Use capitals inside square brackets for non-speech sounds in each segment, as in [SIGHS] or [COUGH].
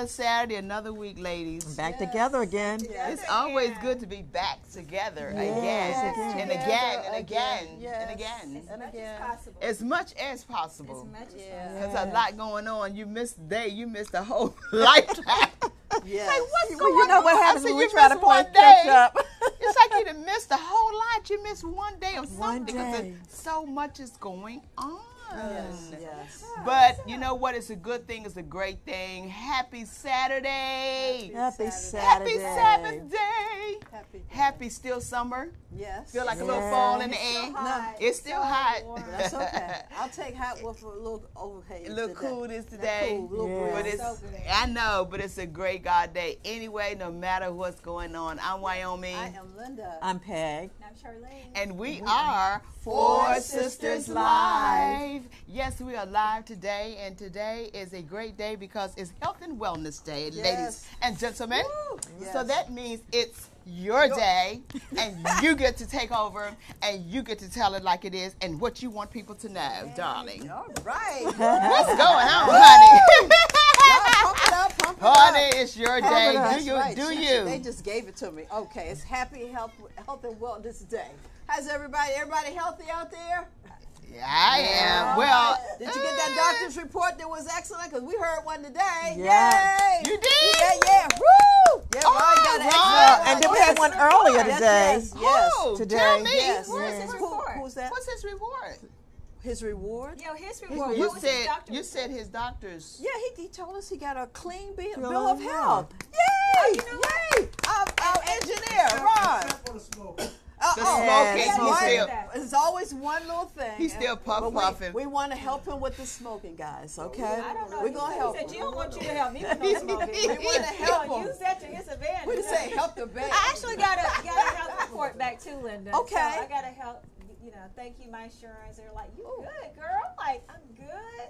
another Saturday, another week, ladies. Back together again. It's always good to be back together again, Yes, and again. again, and again, Yes. and again, And again. as much as possible. As much as possible. Because yeah. There's a lot going on. You missed the day. You missed a whole [LAUGHS] lifetime. [LAUGHS] Yes. Like what's Well, going you know on? what happens when we you try to missed play catch up. [LAUGHS] it's like you done missed a whole lot. You missed one day of something because so much is going on. Yes. Mm. Yes. But you know what? It's a good thing. It's a great thing. Happy Saturday. Happy Saturday. Saturday. Happy Sabbath day. Happy. Happy still summer. Yes. Feel like a little fall in the air. No, It's still hot. [LAUGHS] that's okay. I'll take hot with a little overhead. A little today. coolness today. Cool, little Yeah. But breeze. it's, I know, but it's a great God day. Anyway, no matter what's going on, I'm Wyoming, I am Linda. I'm Peg. and I'm Charlene. And we, we are Four Sisters Live. Yes, we are live today, and today is a great day because it's Health and Wellness Day, ladies and gentlemen. Woo. So that means it's your day, [LAUGHS] and you get to take over, and you get to tell it like it is, and what you want people to know, darling. All right. [LAUGHS] What's going on, honey? Pump it up, pump it up. honey, it's your Pump day. it. Do you? Right. Do She- you? They just gave it to me. Okay, it's Happy Health, Health and Wellness Day. How's everybody? Everybody healthy out there? Yeah, I am. All Well, did you get that doctor's report that was excellent? Because we heard one today. Yeah. Yay! You did? Yeah, yeah. Woo! Yeah, Oh, Ron got an Ron. excellent and then we had one earlier today. Yes, yes. Who? Today. Tell me. Yes. Where's yes. his Who- who's that? What's his reward? His reward? Yeah, his reward. You what was his said doctor you said his doctor's. Yeah, he, he told us he got a clean bill, Bill bill of of health. health. Yay! Oh, Yay! Our, our engineer, Ron. Uh, The oh, smoking, yes, he still- There's always one little thing. He's still puff but we- puffing. We, want to help him with the smoking, guys. Okay, I don't know. We're gonna said- help He said, him. you don't want you to help me with no [LAUGHS] smoking. We wanna help him. Use that to his advantage. We say help the baby. I actually got a got a health report back too, Linda. Okay. So I got to help. you know, thank you, my insurance. They're like, you Ooh. good, girl? Like, I'm good.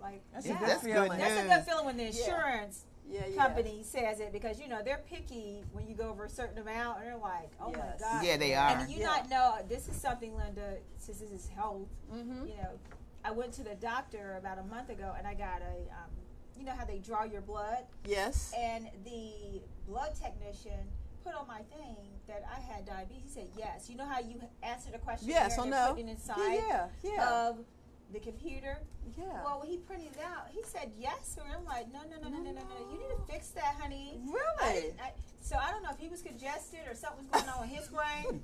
Like, That's yeah. a good That's good feeling. That's a good feeling when the insurance yeah, yeah. company says it because you know they're picky when you go over a certain amount, and they're like, oh Yes. my god. Yeah, they are. And you Yeah. not know this is something, Linda. Since this is health, Mhm. you know, I went to the doctor about a month ago, and I got a, um, you know how they draw your blood, Yes. and the blood technician put on my thing that I had diabetes. He said yes. You know how you answer the question Yes, I and putting inside Yeah, yeah, yeah. of the computer. yeah. Well, when he printed it out, he said yes, and I'm like, no, no, no, no, no, no, no. You need to fix that, honey. Really? didn't, I, so I don't know if he was congested or something was going on with his brain.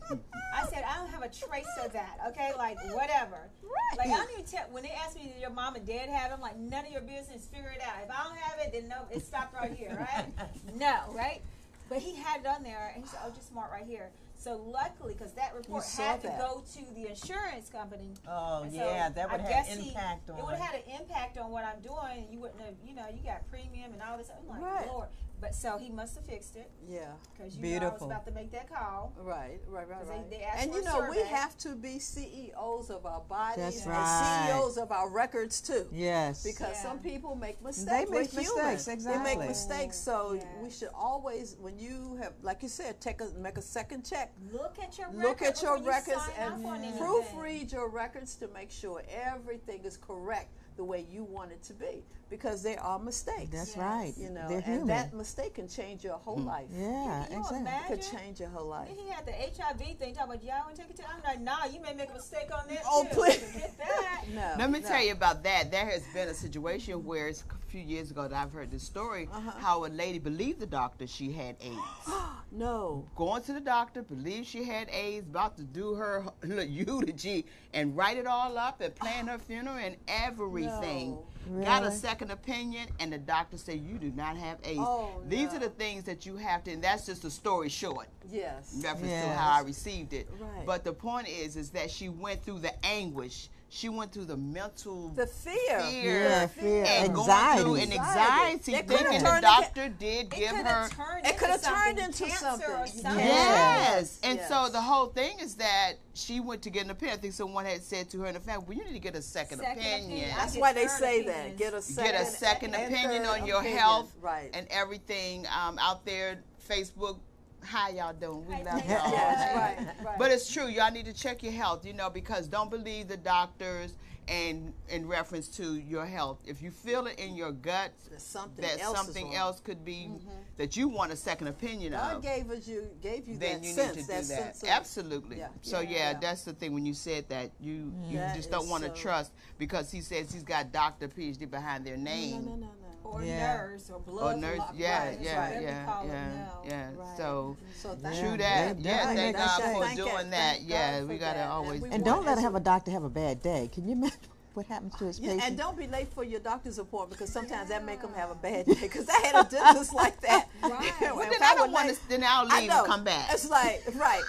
I said I don't have a trace of that. Okay, like whatever. Like I don't even tell. When they ask me, did your mom and dad have? it?" I'm like, none of your business. Figure it out. If I don't have it, then no, it stopped right here, right? [LAUGHS] no, right? But he had it on there, and he said, oh, just mark right here. So luckily, because that report had to that. go to the insurance company. Oh so yeah, that would I have guess an he- impact on It would have had an impact on what I'm doing. and You wouldn't have, you know, you got premium and all this. I'm like, Right. Lord. But so he must have fixed it Yeah. because you know I was about to make that call. Right, right, right, 'Cause they- right. they asked and you a know, we have to be CEOs of our bodies That's and. CEOs of our records too. Yes. Because Yeah. some people make mistakes. They We're make human. mistakes, They make mistakes. So Yeah. we should always, when you have, like you said, take a make a second check. Look at your Look record at your before you records and off on anything. proofread your records to make sure everything is correct the way you want it to be. Because there are mistakes. That's Yes. right. you know, They're and human. that mistake can change your whole life. yeah, Can you exactly. imagine? It could change your whole life. He had the HIV thing Talk about y'all want to take it to. I'm like, nah, you may make a mistake on that Oh, too. please. [LAUGHS] Forget that. [LAUGHS] No. Let me no. tell you about that. There has been a situation where it's a few years ago that I've heard this story Uh-huh. how a lady believed the doctor she had AIDS. [GASPS] No. Going to the doctor, believed she had AIDS, about to do her [LAUGHS] eulogy and write it all up and plan her [GASPS] funeral and everything. No. Got a second opinion, and the doctor said you do not have AIDS. Oh, These no. are the things that you have to, and that's just a story short Yes. reference to how I received it. Right. But the point is, is that she went through the anguish. She went through the mental The fear. fear, Yeah, fear, and going anxiety. through an anxiety, It could've thinking the turned doctor did give her. It could have turned into cancer Or something. something. Yes. And so the whole thing is that she went to get an opinion. I think someone had said to her in the family, well, you need to get a second, Second opinion. opinion. That's why they say opinions. that. Get a second, Get a second and opinion third on your opinion. health Right. and everything um, out there. Facebook, how y'all doing? We love y'all. you. yes, right, right. But it's true. Y'all need to check your health, you know, because don't believe the doctors and in reference to your health. If you feel it in your gut There's something that else something. Mm-hmm. else could be that you want a second opinion God of, gave us you gave you then that you sense. need to that do that. sense of- Absolutely. Yeah, So yeah, yeah, yeah. that's the thing when you said that you you That just don't want to so- trust because he says he's got doctor PhD behind their No, name. no, no, no. Or Yeah. nurse or blood. Or nurse, lock- yeah, right, yeah, whatever yeah, yeah, now. yeah. Right. So So thank true you. that. They Yeah, thank God for Thank doing it. that. Thank Yeah, we gotta that. always. And And don't let have a- a doctor have a bad day. Can you imagine [LAUGHS] what happens to his Yeah, patient? and don't be late for your doctor's appointment because sometimes that make them have a bad day. Because I had a dentist like that. [LAUGHS] Right. [LAUGHS] Well, if then I don't want to. Then I'll leave and come back. It's like right,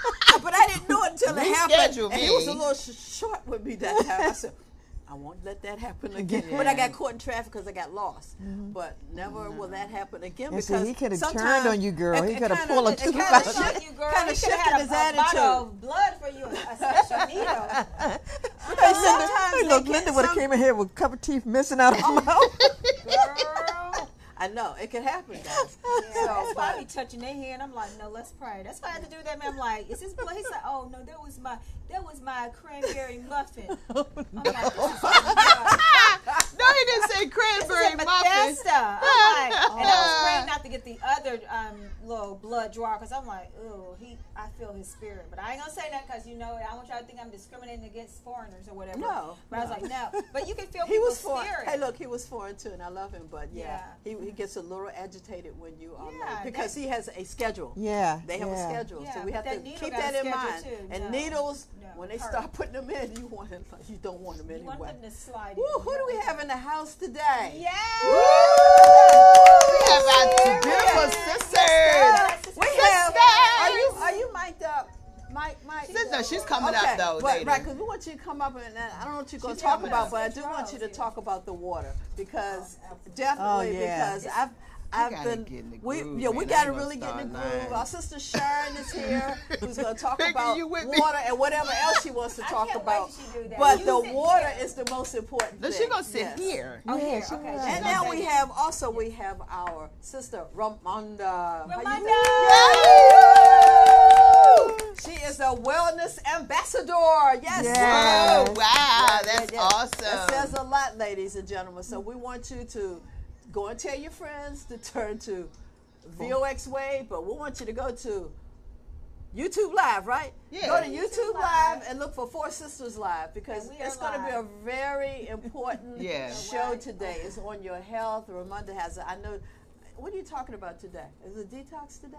but I didn't know it until it happened. Reschedule And he was a little sh- short with me that time. I said, I won't let that happen again. But I got caught in traffic because I got lost. Mm-hmm. But never mm-hmm. will that happen again And see, because he could have turned on you, girl. it- He could have pulled a tooth kinda shift- you, girl. kinda he shifted his a, a attitude. bottle of blood for you, a special [LAUGHS] needle. Hey, sometimes Hey, they look, Linda would have some- came in here with a couple teeth missing out of her oh. mouth. [LAUGHS] Girl. I know it can happen, guys. [LAUGHS] Yeah, that's why I be touching their hand. I'm like, no, let's pray. That's why I had to do that. Man. I'm like, is this blood? He's like, oh no, that was my that was my cranberry [LAUGHS] muffin. Like, is so [LAUGHS] God. no, he didn't say cranberry muffin. Bethesda. I'm like, and I was praying not to get the other um, little blood draw because I'm like, oh, he, I feel his spirit. But I ain't gonna say that because you know, I want y'all to think I'm discriminating against foreigners or whatever. No, but I was like, no. But you can feel He was foreign. spirit. Hey, look, he was foreign too, and I love him. But yeah, Yeah. He, he gets a little agitated when you are Yeah, late because he has a schedule. Yeah, They have a yeah. schedule, so we have to keep that in mind. too. And No. needles, No, when they hurt. start putting them in, [LAUGHS] you want them, you don't want them you want anyway. them to slide. Woo, in. who do we have in the house today? Yeah. We have our beautiful sisters. We have. Are you are you mic'd up? Mike, Mike. Sister, she's coming okay, up though. but, later. right, because we want you to come up and, and I don't know what you're going to She's talk about, up. but I do want you to talk about the water because oh, definitely Oh, yeah. because I've. I've gotta been, get in the we, yeah, we man. I got to really get in the groove. lying. Our sister Sharon is here, [LAUGHS] who's going to talk about you with me? water and whatever [LAUGHS] else she wants to talk about. till she do that. But You the water here. is the most important no, thing. she gonna sit Yes. here. Oh, yeah, here, she okay. was. she's And now we have also we have our sister Ramonda. How you Ramonda! Doing? Is a wellness ambassador. Yes. Yes. Oh wow, that's yeah. awesome. That says a lot, ladies and gentlemen. So we want you to go and tell your friends to turn to VOX Wave, but we want you to go to YouTube Live, right? Yeah. Go to YouTube YouTube Live. Live and look for Four Sisters Live because And we are it's going to be a very important [LAUGHS] Yeah. show today. It's on your health. Ramonda has it. I know. What are you talking about today? Is it detox today?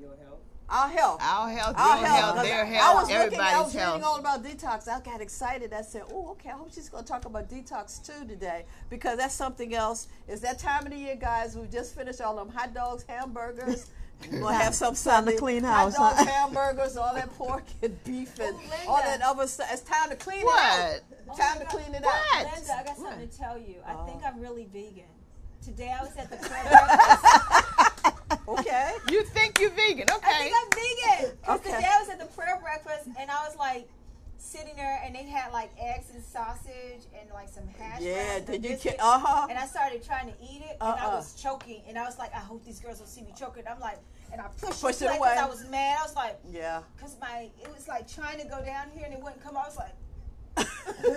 Your health. Our health. Our health, Our your health, health, 'cause their I health, was looking, I everybody's was reading all about detox. I got excited. I said, "Oh, okay. I hope she's going to talk about detox too today because that's something else. It's that time of the year, guys. We've just finished all them hot dogs, hamburgers. [LAUGHS] We're gonna have some Time to Sunday clean hot house, dogs, huh? hamburgers, all that pork and beef and Oh, Linda. all that other stuff. It's time to clean What? it out. Oh time my to God. clean it What? out. Linda, I got something to tell you. I think Oh. I'm really vegan. Today I was at the prayer [LAUGHS] breakfast. [LAUGHS] Okay. [LAUGHS] You think you're vegan? Okay. I think I'm vegan. Because Okay. today I was at the prayer breakfast and I was like sitting there and they had like eggs and sausage and like some hash Yeah. Did you? biscuits. Uh huh. And I started trying to eat it, and I Uh-uh. was choking, and I was like, I hope these girls don't see me choking. I'm like, and I pushed, Pushed it it away away. I was mad. I was like, Yeah. because my it was like trying to go down here and it wouldn't come. I was like, and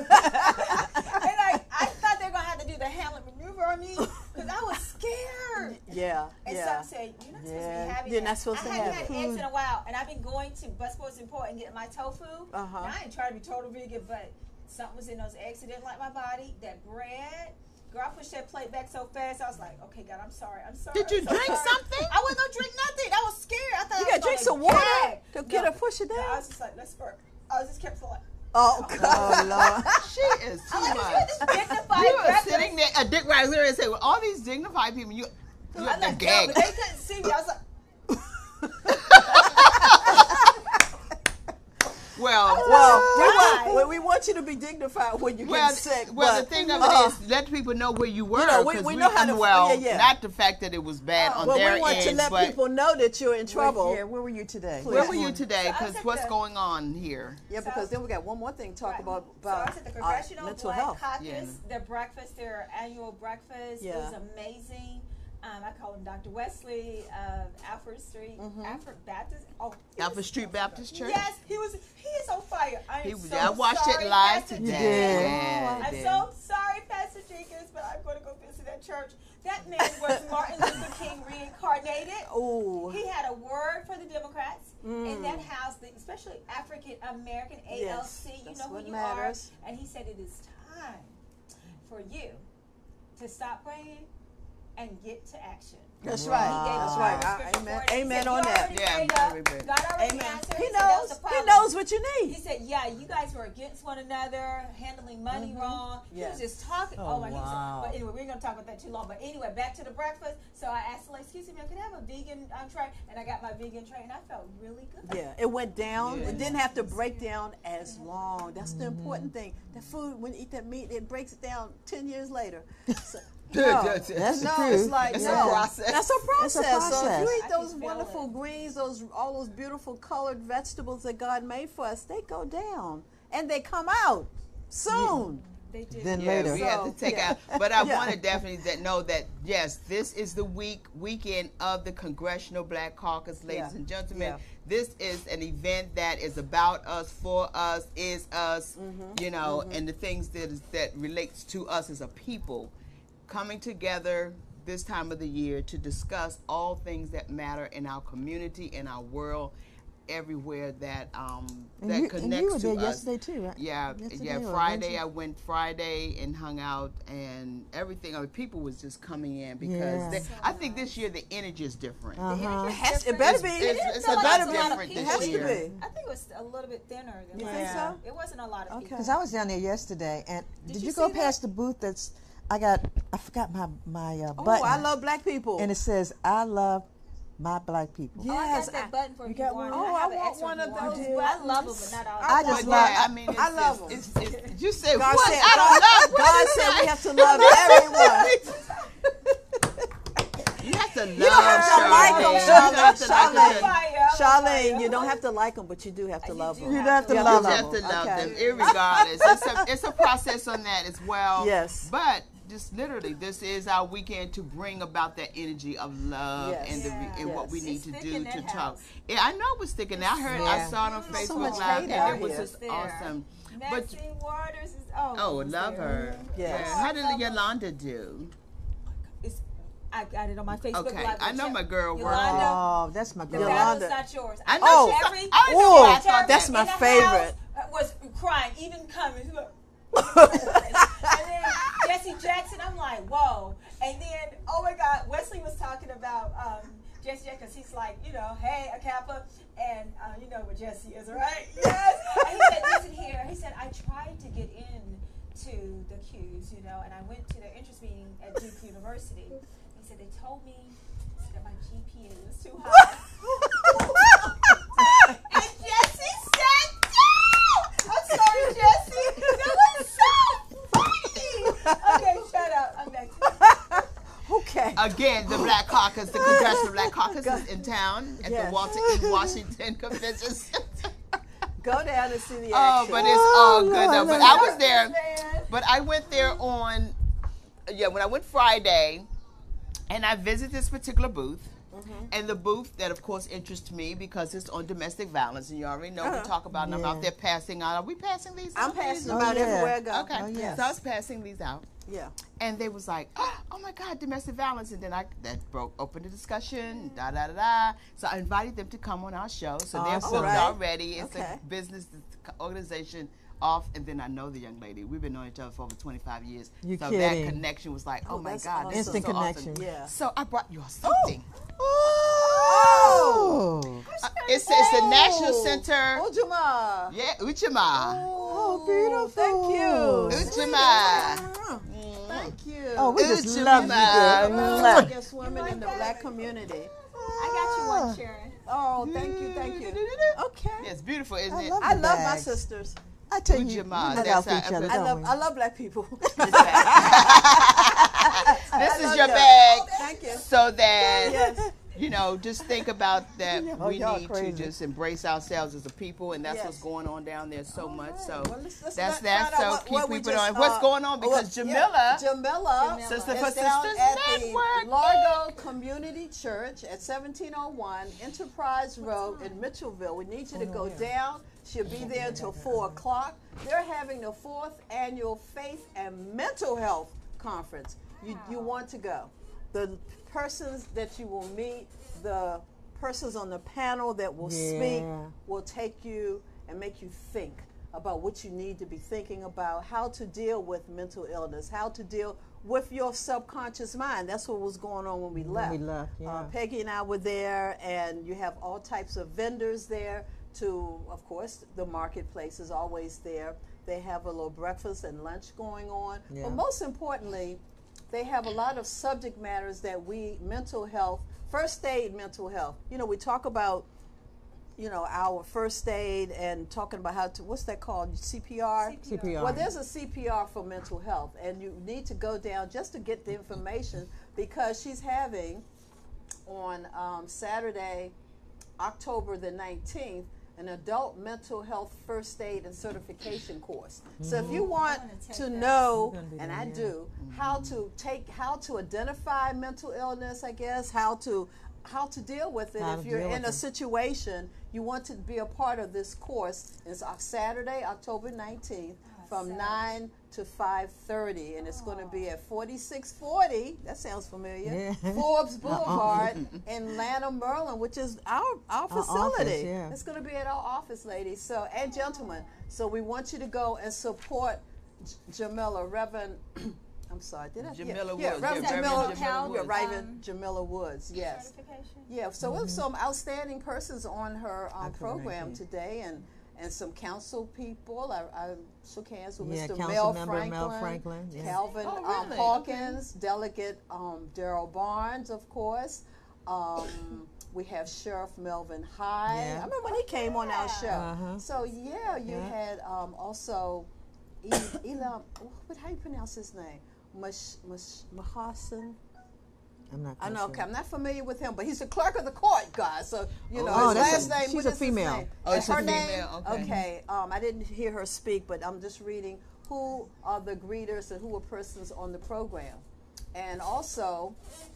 like I thought they were gonna have to do the Heimlich maneuver on me because I was scared. Yeah. And Yeah. some said, you're not supposed to Yeah, be having you're that." not supposed to I have hadn't had it. eggs in a while, and I've been going to Busboys and Poets and getting my tofu. Uh-huh. Now, I ain't trying to be total vegan, but something was in those eggs that didn't like my body. That bread. Girl, I pushed that plate back so fast. I was like, "Okay, God, I'm sorry. I'm sorry." Did you so drink sorry." something? I wasn't gonna drink nothing. I was scared. I thought You I gotta was drink gonna some water gag. to get No. her push it No, I was just like, "Let's work." I was just kept like, Oh Oh God. Lord. [LAUGHS] She is too like, much. "You're dignified You are sitting there, a dick right here, and say, "Well, all these dignified people, you, you're was the like, "No," gag." but they couldn't see me. I was like. [LAUGHS] Well, Well, we want, we want you to be dignified when you well, get sick. well, but, the thing of uh, it is, let people know where you were. know, we- we know how to- well, yeah, yeah. not the fact that it was bad on well, their we want end, to let but people know that you're in trouble. Yeah, where were you today? where were you today? Because was at what's the- going on here? Yeah, because then we got one more thing to talk Right. about so I about was at the uh, Congressional mental Black health. Caucus, Yeah. their breakfast, their annual breakfast. It Yeah. was amazing. Um, I call him Dr. Wesley of Alfred Street, Mm-hmm. Alfred Baptist. Oh, he Alpha was- Street Baptist Church. Yes, he was. He is on fire. I He was, so I watched sorry, it live Pastor today. did. Yeah, I I'm so sorry, Pastor Jenkins, but I'm going to go visit that church. That man was [LAUGHS] Martin Luther King reincarnated. Oh, He had a word for the Democrats in Mm. that house, the- especially African American ALC. Yes, you that's know who what you matters. are. And he said it is time for you to stop praying and get to action. that's Wow. right. He gave That's us right. I- amen. for it. He Amen said, on that. Yeah, prayed very up. good. God already Amen. answered. He knows. the He knows what you need. He said, "Yeah, you guys were against one another, handling money mm-hmm. wrong." He Yes. was just talking. Oh, Oh, my! He wow. but anyway, we're gonna talk about that too long. But anyway, back to the breakfast. So I asked like, "Excuse me, can I have a vegan um, tray?" And I got my vegan tray, and I felt really good. Yeah, it went down. Yeah. It didn't have to break down as mm-hmm. long. That's the important thing. The food, when you eat that meat, it breaks it down ten years later. [LAUGHS] So, no, That's no, truth. it's like It's a no. process. That's a process. So if you eat those wonderful it. greens, those all those beautiful colored vegetables that God made for us, they go down and they come out soon. They did. Then Yeah, later. we have to take yeah. out. But I [LAUGHS] Yeah. want to definitely that know that yes, this is the week weekend of the Congressional Black Caucus, ladies Yeah. and gentlemen. Yeah. This is an event that is about us, for us, is us, Mm-hmm. you know, and the things that is, that relates to us as a people coming together this time of the year to discuss all things that matter in our community, in our world, everywhere that um, And that you, and connects you were to there us. yesterday too, right? Yeah, Yesterday yeah. Friday, I went Friday and hung out, and everything. I mean, people was just coming in because Yeah. they, I think this year the energy is different. Uh-huh. It, has, it better be. It's- It didn't it's feel a like lot there lot of different people. this It has to year. be. I think it was a little bit thinner. Than You last think so? It wasn't a lot of Okay. people. Because I was down there yesterday, and did, Did you, you go see that? past the booth that's? I got I forgot my my uh, Oh, button. I love black people. and it says I love My black people. Oh, I got that I- button for you got one? Oh, I I want one if of you want. those I love them, but not all. I But just yeah, love- I mean, it's, I love it's, them. it's, it's, [LAUGHS] you say God what? said, I don't know. What God is said we have to love everyone. [LAUGHS] You have to love You don't have to like them, Charlene. You don't have to like Charlene. them. Fire, Charlene, you don't have to like them, but you do have to You love them. You have to You love You have have them. to love them, irregardless. it's a it's a process on that as well. Yes. But just literally, this is our weekend to bring about that energy of love Yes. and the re- and what we Yes. need It's to do to that talk. Yeah, I know it was sticking. I heard, I saw it on So Facebook much Live, hate and out it was here. just There. awesome. But Maxine Waters is oh. oh, who's love there? her. Yes. Yeah. How did Yolanda do? I got it on my Facebook Okay, Live. I know Check- my girl worked. Yolanda, Oh, that's my girl. Yolanda. not yours. I know Oh. she- Every, I know Oh, that's my favorite. house, uh, was crying, even coming. And then Jesse Jackson, I'm like, whoa. And then, oh my God, Wesley was talking about um, Jesse Jackson. He's like, you know, hey, a Kappa, and uh, you know what Jesse is, right? [LAUGHS] Yes. And he said, listen here. He said, I tried to get in to the Qs, you know, and I went to the interest meeting at Duke University. He said, they told me that my GPA was too high. [LAUGHS] And Jesse said, down. I'm sorry, Jesse. That was so funny. Okay, shut up. I'm back. [LAUGHS] Okay. Again, the Black Caucus, the Congressional [LAUGHS] Black Caucus is in town at Yes. the Walter E. Washington Convention Center. [LAUGHS] Go down and see the action. Oh, but it's all Oh, good though. Lord, But Lord. I was there. Man. But I went there on, yeah, when I went Friday, and I visited this particular booth. Mm-hmm. And the booth that, of course, interests me because it's on domestic violence, and you already know we Uh-huh. talk about. And I'm out there passing out. Are we passing these? Out? I'm out? passing them Oh, out yeah. everywhere I go. Okay, Oh, yes. so I was passing these out, Yeah. and they was like, "Oh my God, domestic violence!" And then I that broke open the discussion, da da da da. So I invited them to come on our show. So they're Awesome. booked Right. already. It's Okay. a business organization off, and then I know the young lady. We've been knowing each other for over 25 years. You so kidding. that connection was like, oh, Oh, my that's God, this Instant so awesome. connection. Yeah. So I brought you all something. Oh. Uh, it says the National Center. Oh, Juma. Yeah, Ujima. Oh, beautiful. Thank you. Ujima. Thank you. Oh, we just Ujima. love you, girl. Oh, Mwah. against women in the black community. I got you one, Sharon. Oh, thank you, thank you. Okay. It's beautiful, isn't I it? love I the love my sisters. I tell you, we Ujima, look that's out for each other, I love? I love black people. [LAUGHS] [LAUGHS] [LAUGHS] this is your you. bag. Thank you. So that Yes. [LAUGHS] you know, just think about that. [LAUGHS] Oh, we need crazy. to just embrace ourselves as a people, and that's Yes. what's going on down there so much. So Well, let's- let's that's find that. out So what- keep what we keeping just, on. What's uh, going on? Because well, Jamila, yeah, Jamila, Sister for Sisters at Network. the Largo Community Church at 1701 Enterprise Road in Mitchellville. We need you to go down. She'll be there until four o'clock. They're having the fourth annual Faith and Mental Health Conference. You you want to go? The persons that you will meet, the persons on the panel that will speak will take you and make you think about what you need to be thinking about, how to deal with mental illness, how to deal with your subconscious mind. That's what was going on when we left. we left, Uh. Peggy and I were there, and you have all types of vendors there. To, of course, the marketplace is always there. They have a little breakfast and lunch going on. Yeah. But most importantly, they have a lot of subject matters that we mental health, first aid mental health. You know, we talk about you know our first aid and talking about how to what's that called CPR. CPR. Well, there's a CPR for mental health, and you need to go down just to get the information because she's having on um, Saturday, October the 19th, an adult mental health first aid and certification course. So if mm-hmm. you want wanna that. know, You're do and that, I yeah. do, mm-hmm. how to take, how to identify mental illness, I guess, how to how to deal with it How if you're in a it. situation you want to be a part of this course. It's on Saturday, October 19th from Saturday. 9 to 5.30 and it's going to be at 4640 that sounds familiar Yeah. forbes [LAUGHS] boulevard in lanham maryland which is our, our office, facility yeah. it's going to be at our office ladies so and gentlemen so we want you to go and support J- jamila reverend [CLEARS THROAT] i'm sorry did i Jamila yeah, Woods. yeah, Reverend Yeah, jamila, Reverend Jamila yeah, Woods. Reverend Um, jamila woods yes Certification. yeah, so Mm-hmm. we have some outstanding persons on her um, program today, and and some council people. I, I shook hands with Yeah, Mr. council Mel member Franklin, Mel Franklin, yeah. Calvin Oh, um, really? Hawkins, Delegate um, Daryl Barnes, of course. Um, we have Sheriff Melvin High. Yeah. I remember when he came on our show. Uh-huh. So yeah, you Yeah. had um, also E- Elam. What how you pronounce his name? Mush Mush Mahasan. I'm not. I know. sure. Okay, I'm not familiar with him, but he's a clerk of the court, guys. So you know Oh, his last a- name. she's a female. name? Oh, And it's a her name. female, okay. Okay. Um, I didn't hear her speak, but I'm just reading who are the greeters and who are persons on the program, and also,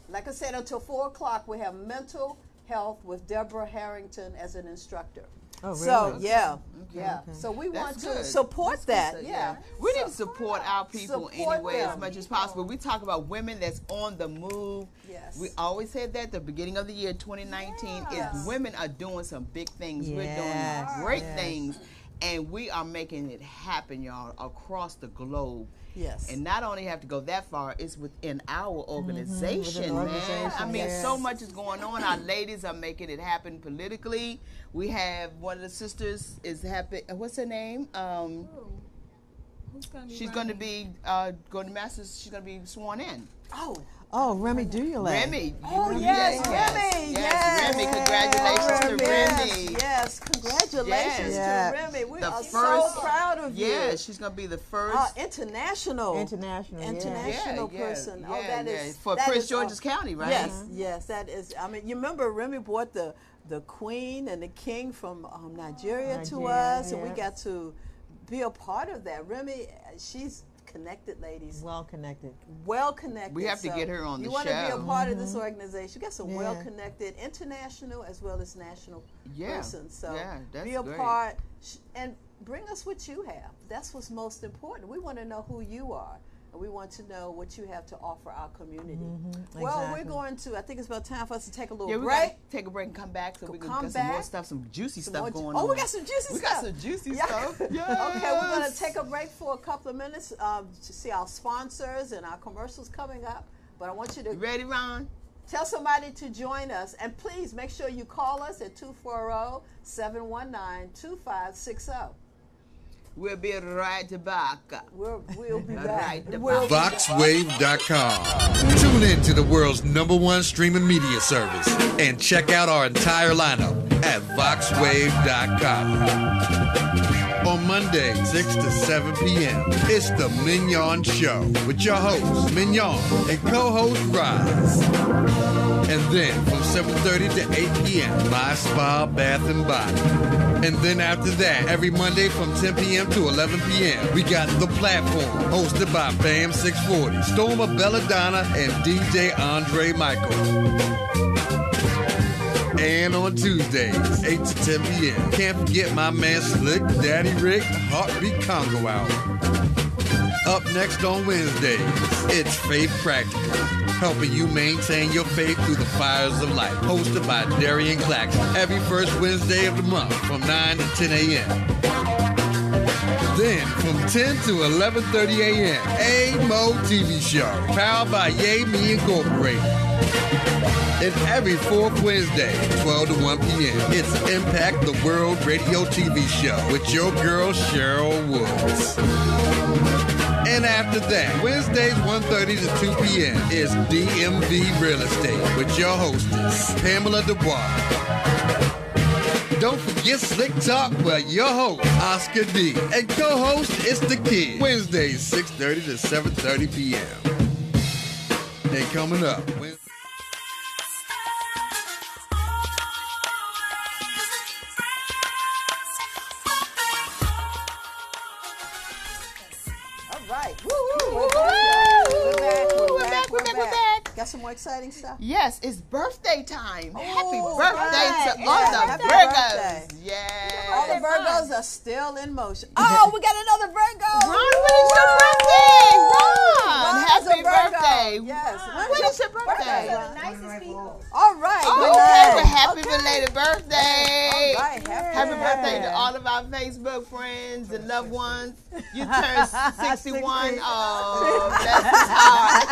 like I said, until four o'clock we have mental health with Deborah Harrington as an instructor. Oh, really? So yeah, yeah. okay. So we want That's to support That's that. good, Yeah. We need to support our people Support anyway as them. much as possible. We talk about women that's on the move. Yes. We always said that at the beginning of the year 2019 Yes. is women are doing some big things. We're doing great yes. things. And we are making it happen, y'all, across the globe. Yes. And not only have to go that far, it's within our organization, Mm-hmm. Within the man. I mean, yes. so much is going on. Our ladies are making it happen politically. We have one of the sisters is happy. What's her name? Um, Who's gonna be she's going to be uh, going to masters. She's going to be sworn in. Oh. Oh, Remy Duyile. Remy. Oh you- yes, yes, Remy. yes, Yes, Remy. Congratulations to Remy. Yes, congratulations Yes. to Remy. We The are first- so proud of you. Yeah, she's going to be the first. Uh, international. International. yeah. International Yeah, yeah, person. oh, yeah, that yeah. is For that Prince is, George's uh, County, right? Yes, yes, that is. I mean, you remember Remy brought the the queen and the king from um, Nigeria, to Nigeria, us, and we got to be a part of that. Remy, uh, she's connected, ladies. Well connected. well connected. We have to get her on the show. you want to be a part of this mm-hmm. organization. You got some Yeah. well connected international as well as national Yeah. persons. So Yeah, that's be a great. part and bring us what you have. That's what's most important. We want to know who you are. And we want to know what you have to offer our community. Well, we're going to. I think it's about time for us to take a little Yeah, break. take a break and come back so we can come get some more stuff, some juicy Some stuff ju- going oh, on. Oh, we got some juicy We stuff. We got some juicy Yeah. stuff. [LAUGHS] Okay, we're going to take a break for a couple of minutes um, to see our sponsors and our commercials coming up. But I want you to You ready, Ron? Tell somebody to join us. And please make sure you call us at oh, 240 719 2560. We'll be right back. We'll, we'll be All back. right, We'll VoxWave.com. Tune in to the world's number one streaming media service and check out our entire lineup at VoxWave.com. On Monday, 6 to 7 p.m., it's The Mignon Show with your host, Mignon, and co-host Rise. And then from 7.30 to 8 p.m., My Spa, Bath and Body. And then after that, every Monday from 10 p.m. to 11 p.m., we got The Platform, hosted by Bam 640, Storma Belladonna, and DJ Andre Michael. And on Tuesdays, 8 to 10 p.m., can't forget my man Slick, Daddy Rick, Heartbeat Congo Hour. Up next on Wednesdays, it's Faith Practical, helping you maintain your faith through the fires of life. Hosted by Darian Claxton, every first Wednesday of the month from 9 to 10 a.m. Then from 10 to 11:30 a.m., A Mo TV show, powered by Yay Me Incorporated. And every fourth Wednesday, 12 to 1 p.m., it's Impact the World Radio TV show with your girl Cheryl Woods. And after that, Wednesdays 1.30 to 2 p.m. is DMV Real Estate with your hostess, Pamela Dubois. Don't forget Slick Talk with your host, Oscar D. And co-host is the kid. Wednesdays 6.30 to 7.30 p.m. And coming up, some more exciting stuff? Yes, it's birthday time. Oh, happy Oh, birthday right. to Yeah, all the happy Virgos. birthday. Yes. All the Virgos are still in motion. [LAUGHS] Oh, we got another Virgo. Ron, when is your birthday? Ron, Ron is happy a Virgo. birthday. Yes. When When's your birthday? They're the nicest people. All right. Oh, good okay, night. well, happy Okay. belated birthday. All right. Happy, Happy birthday to all of our Facebook friends and loved ones. [LAUGHS] You turned 61. [LAUGHS] Oh, bless his heart.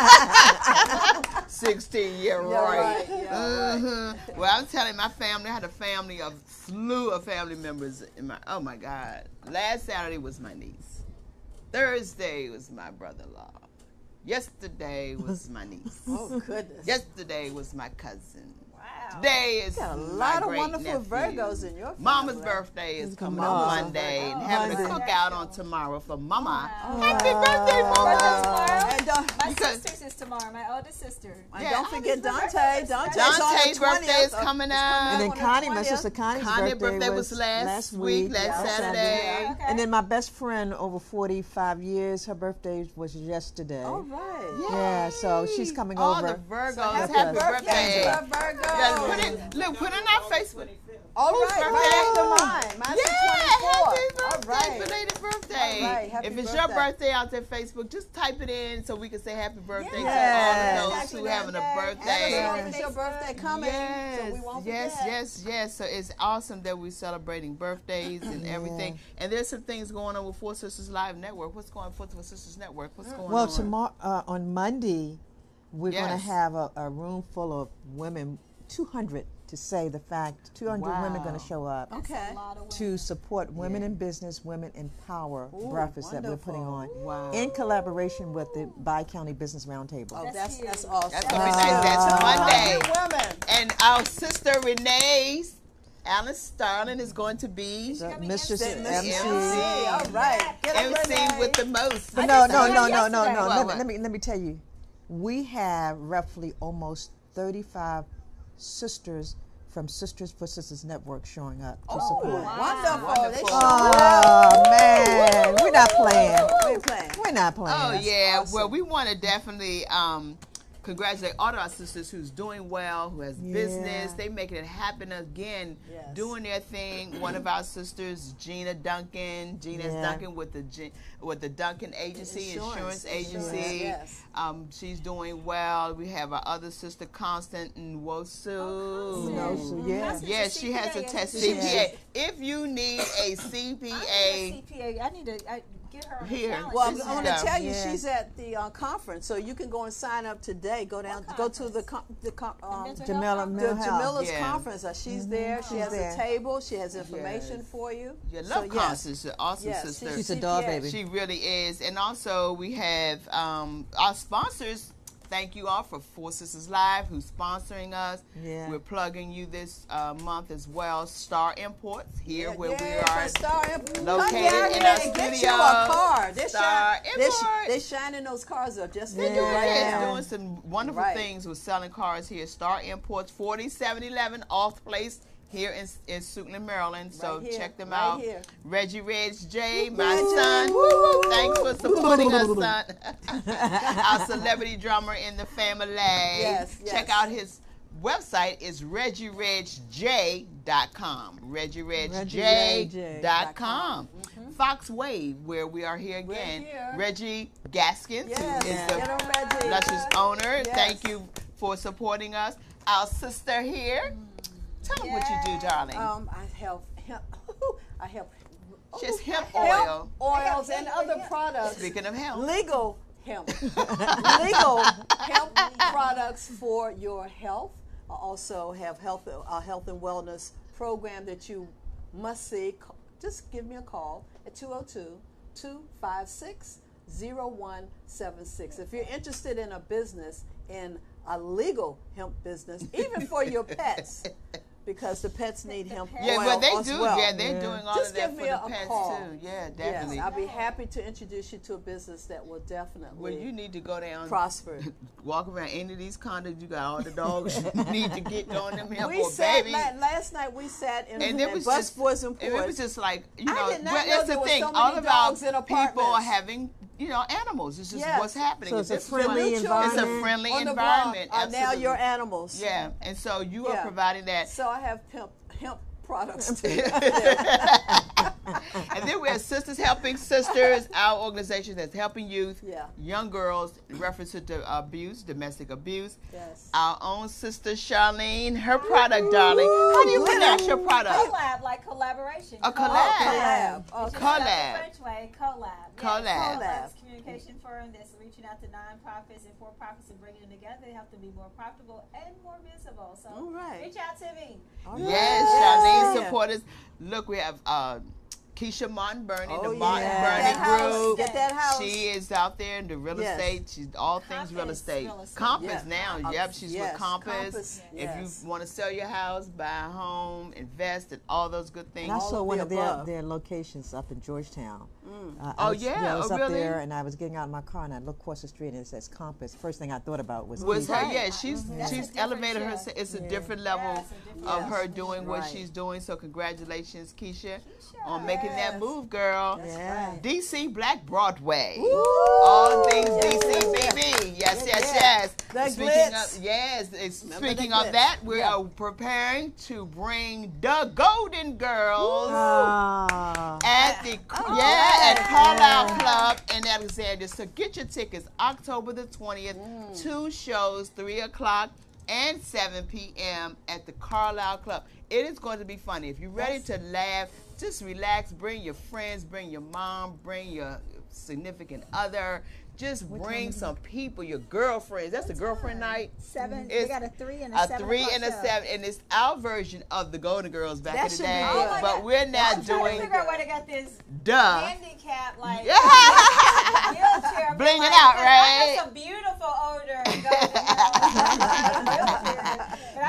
16 year Yeah, right. Mhm. Well, I'm telling you, my family, I had a family of slew of family members. In my, oh my God. Last Saturday was my niece. Thursday was my brother in law. Yesterday [LAUGHS] was my niece. Oh, goodness. Yesterday was my cousin. Today is Got a my lot of wonderful nephew. Virgos in your family. Mama's birthday is coming on Mama's Monday, and birthday. having a cookout on tomorrow for Mama. Oh, wow. Happy birthday, Birthday's Mama! tomorrow. And don't, My Because- sister's is tomorrow. My oldest sister. and Yeah, don't forget was my Dante. birthday. Dante's, Dante's birthday is coming It's up. And then Connie, my sister Connie's Connie's birthday, birthday was last week, last Yeah. Saturday. Okay. And then my best friend over 45 years, her birthday was yesterday. All right. Yeah, so she's coming over All the Virgos, happy happy, birthday, birthday! to the Virgo. Yeah, put it, look, put it on our Facebook. All Whose right, birthday? after mine. Mine's yeah, happy All birthday, right. belated birthday. All right, happy if it's birthday. your birthday out there, Facebook, just type it in so we can say happy birthday Yes. to all of Happy those who having a birthday. birthday. It's your birthday coming, Yes, so we won't yes, forget. yes, yes. So it's awesome that we're celebrating birthdays and everything. And there's some things going on with Four Sisters Live Network. What's going on with Four Sisters Network? What's going Well, on? tomorrow uh, on Monday, we're going to have a, a room full of women, 200 to say the fact. 200 women are going to show up Okay. A lot of to support Women in Business, Women in Power Ooh, breakfast that we're putting on. Wow. in collaboration with the Bi County Business Roundtable. Oh, That's that's that's awesome. That's gonna be nice. That's Monday. women. And our sister renee's Alice Starling is going to be The coming Mistress. MC. MC. All right. Get up, MC Renee. with the most. But no, just no, saw no, no, no, no. Let let me let me tell you. We have roughly almost 35 sisters from Sisters for Sisters Network showing up to Oh, support. wonderful. Wonderful. Oh man, we're not playing. We ain't playing. We're not playing. Oh yeah. awesome. Well, we want to definitely um, congratulate all of our sisters who's doing well, who has business. Yeah. They making it happen again, Yes. doing their thing. One of our sisters, Gina Duncan. Gina's Yeah. Duncan with the with the Duncan Agency, Insurance. insurance, agency. Insurance, yes. Um, she's doing well. We have our other sister, Constance Nwosu. No, so yeah. My sister Yeah, she has a test? CPA. If you need a I need CPA, a CPA. I need to I, get her on the Here. calendar. Well, I'm, This I'm is going to tell you, Yeah. she's at the uh, conference, so you can go and sign up today. Go down, go to the conference? the con- um, mental Jamila the Jamila's Yeah. conference. Uh, she's there. She She's has there. a table. She has information Yes. for you. Yeah, So, love yes. Constance, an awesome Yes, sister. She's a CPA. dog baby. She really is. And also, we have um, our sponsors. Thank you all for Four Sisters Live, who's sponsoring us. Yeah. We're plugging you this uh, month as well. Star Imports here, Yeah, where yeah, we are. Imp- Come located down in our and get you studio. a car. They're, Star shine, they're, sh- they're shining those cars up just Yeah. Doing, right yes, now. doing some wonderful Right. things with selling cars here. Star Imports, 4711 off place here in, in Suitland, Maryland. So Right here, check them right out. here. Reggie Reg J, my son. Thanks for supporting us, [LAUGHS] son. [LAUGHS] Our celebrity drummer in the family. Yes, Check out his website is reggieredj.com. reggieredj.com. VoxWave, where we are here again. here. Reggie Gaskins, Yes, is the luscious owner. Yes. Thank you for supporting us. Our sister here. Tell them what you do, darling. Um, I help [LAUGHS] hemp. I help. Just Ooh, hemp hemp oil. oils, and other products. Speaking of hemp. legal hemp, [LAUGHS] legal hemp products for your health. I also have health, a health and wellness program that you must see. Just give me a call at 202 256 0176. If you're interested in a business, in a legal hemp business, even for your [LAUGHS] pets, because the pets need hemp Yeah, oil but they as do. well. Yeah, they're doing all Just of that give for me the a pets call. too. Yeah, definitely. Yes, I'll be happy to introduce you to a business that will definitely well, you need to go down, prosper. [LAUGHS] walk around any of these condos. You got all the dogs you [LAUGHS] need to get on them here we for sat baby. la- last night. We sat in, and in it was bus just, boys and and it was just like you I know, did not well, know that's there the thing. so all many of our dogs in people are having, you know, animals. This is Yes. what's happening. So it's a just friendly It's environment. a friendly on the environment. block are now absolutely. your animals. Yeah, and so you are providing that. So I have hemp hemp products too. [LAUGHS] and [LAUGHS] then we have Sisters Helping Sisters, our organization that's helping youth, Yeah. young girls, in reference to abuse, domestic abuse. yes. Our own sister Charlene, her product, darling. How do you pronounce your product? collab, like collaboration. A Co- collab. collab. Oh, Which is collab. spelled the French way, collab. Yes, Collab. collab. It's a communication firm that's reaching out to nonprofits and for-profits and bringing them together They have to be more profitable and more visible. So All right. reach out to me. All right. Yes, Yes. Charlene supporters. Look, we have uh, Keisha Martin Burney, Oh, the Martin yeah. Burney Get that house. group. Get that house. She is out there in the real Yes. estate. She's all things real estate. Real Estate. Compass Yeah. now. Uh, yep, she's yes, with Compass. Compass, If you want to sell your house, buy a home, invest, and all those good things. And I All saw of one the of their, their locations up in Georgetown. Uh, Oh, I was, yeah? I was Oh, up really? there and I was getting out of my car and I looked across the street and it says Compass. First thing I thought about was was her? Yeah, she's That's a she's elevated her. show. It's a different level Yeah, a different of Yes. her doing what Right. she's doing. So congratulations, Keisha, on making that move, girl. Yeah. DC Black Broadway. All things DC, baby. Yes, yes, yeah. yes. The speaking glitz. of yes, speaking the of glitz. that, we Yeah. are preparing to bring the Golden Girls. Ah. At the Oh, yeah at Carlyle Club in Alexandria. So get your tickets October the twentieth. Mm. Two shows, three o'clock and seven p.m. at the Carlyle Club. It is going to be funny. If you're ready to laugh, just relax. Bring your friends. Bring your mom. Bring your significant other. Just bring some people, your girlfriends. That's a girlfriend night. Seven. It's they got a three and a, A seven. three and a show. seven, and it's our version of the Golden Girls back That in the day. Oh but God. we're not I'm trying doing to figure out where they got this duh. handicap like Yeah. [LAUGHS] wheelchair. Bling it out, right? have a beautiful older golden girls.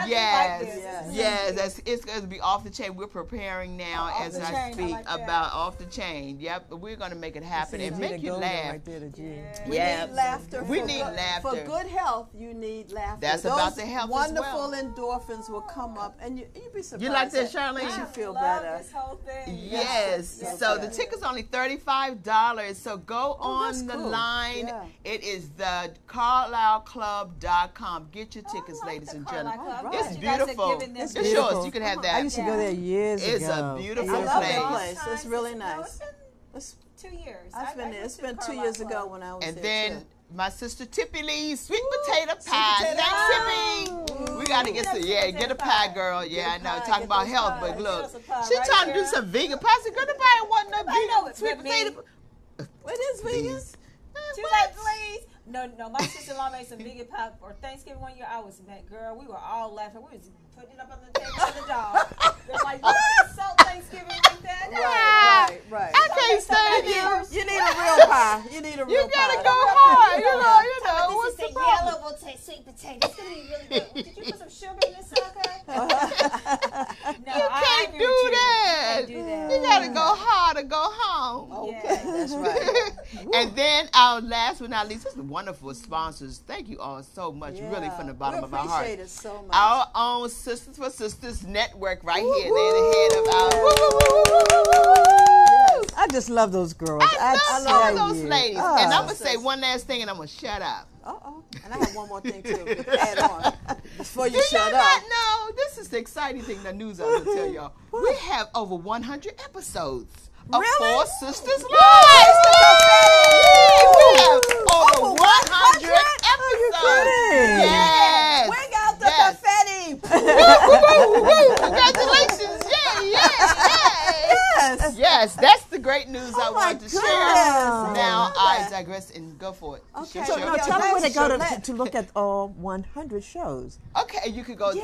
Yes, do like this. Yes. yes, that's it's going to be off the chain. We're preparing now Oh, as I chain, I speak like that. about off the chain. Yep, but we're going to make it happen and make you laugh. Right there, the G. We Yeah. need laughter. We for need good, laughter. For good health, you need laughter. That's Those about the health as Wonderful well. endorphins will come up, and you you be surprised. You like that, that Charlene? Makes you feel love better. This whole thing. Yes. Yes, So yes. the ticket's only thirty-five dollars. So go Oh, that's on the cool. line. Yeah. It is the carlyleclub.com. Get your tickets, I like ladies the and gentlemen. Club. Right. It's You guys are beautiful. giving them It's the- yours. You can have that. I that. used to go there years It's ago. a beautiful I love place. that place. Times It's really no, nice. it's been It's, two years. I've I- been I there. went It's to been two Carlyle years ago when I was And there then too. my sister Tippy Lee, sweet potato pie. potato Thanks, pie. Tippy. We gotta get some. Yeah, get a pie, girl. Yeah, I Get know. Talking about health, pies. but look, us a pie she right trying to do some vegan pie. I said, girl, the pie ain't want no I know vegan sweet with potato. It is. Please. She was like, please. No, no, my sister-in-law made some vegan pop for Thanksgiving one year. I was mad, girl. We were all laughing. We was putting it up on the table for the dog. They're like, you can't salt Thanksgiving like that. Right, right, right. I can't stand you. You need a real pie. You need a real You real gotta pie. go hard. You know, you This know. is What's the the problem? yellow rotate sweet potato. It's gonna be really good. Did you put some sugar in this sucker? [LAUGHS] no, You I, can't do you. that. You can't do that. You gotta go mm. hard or go home. Okay, that's right. [LAUGHS] and then our last but not least, this is the wonderful sponsors. Thank you all so much, really from the bottom we of our heart. appreciate it so much. Our own Sisters for Sisters network right here. They're the head of our. Woo. I just love those girls. I love tell all those you. ladies. Ah. And I'm gonna say one last thing, and I'm gonna shut up. Uh oh. And I have one more thing to add on before you shut y'all up. know? This is the exciting thing the news I will tell y'all. We have over 100 episodes of Really? Four Sisters Lives. We have over Over 100 100? episodes. Yes. Bring out the Yes. confetti. Woo, woo, woo. Congratulations. Yay, yay, yay. yes. Yes, that's the great news oh I Oh my wanted to share. Now I I love that. digress and go for it. Okay. Sure, So sure. No, tell them where to go to, to, look at all 100 shows. Okay, you could go Yeah.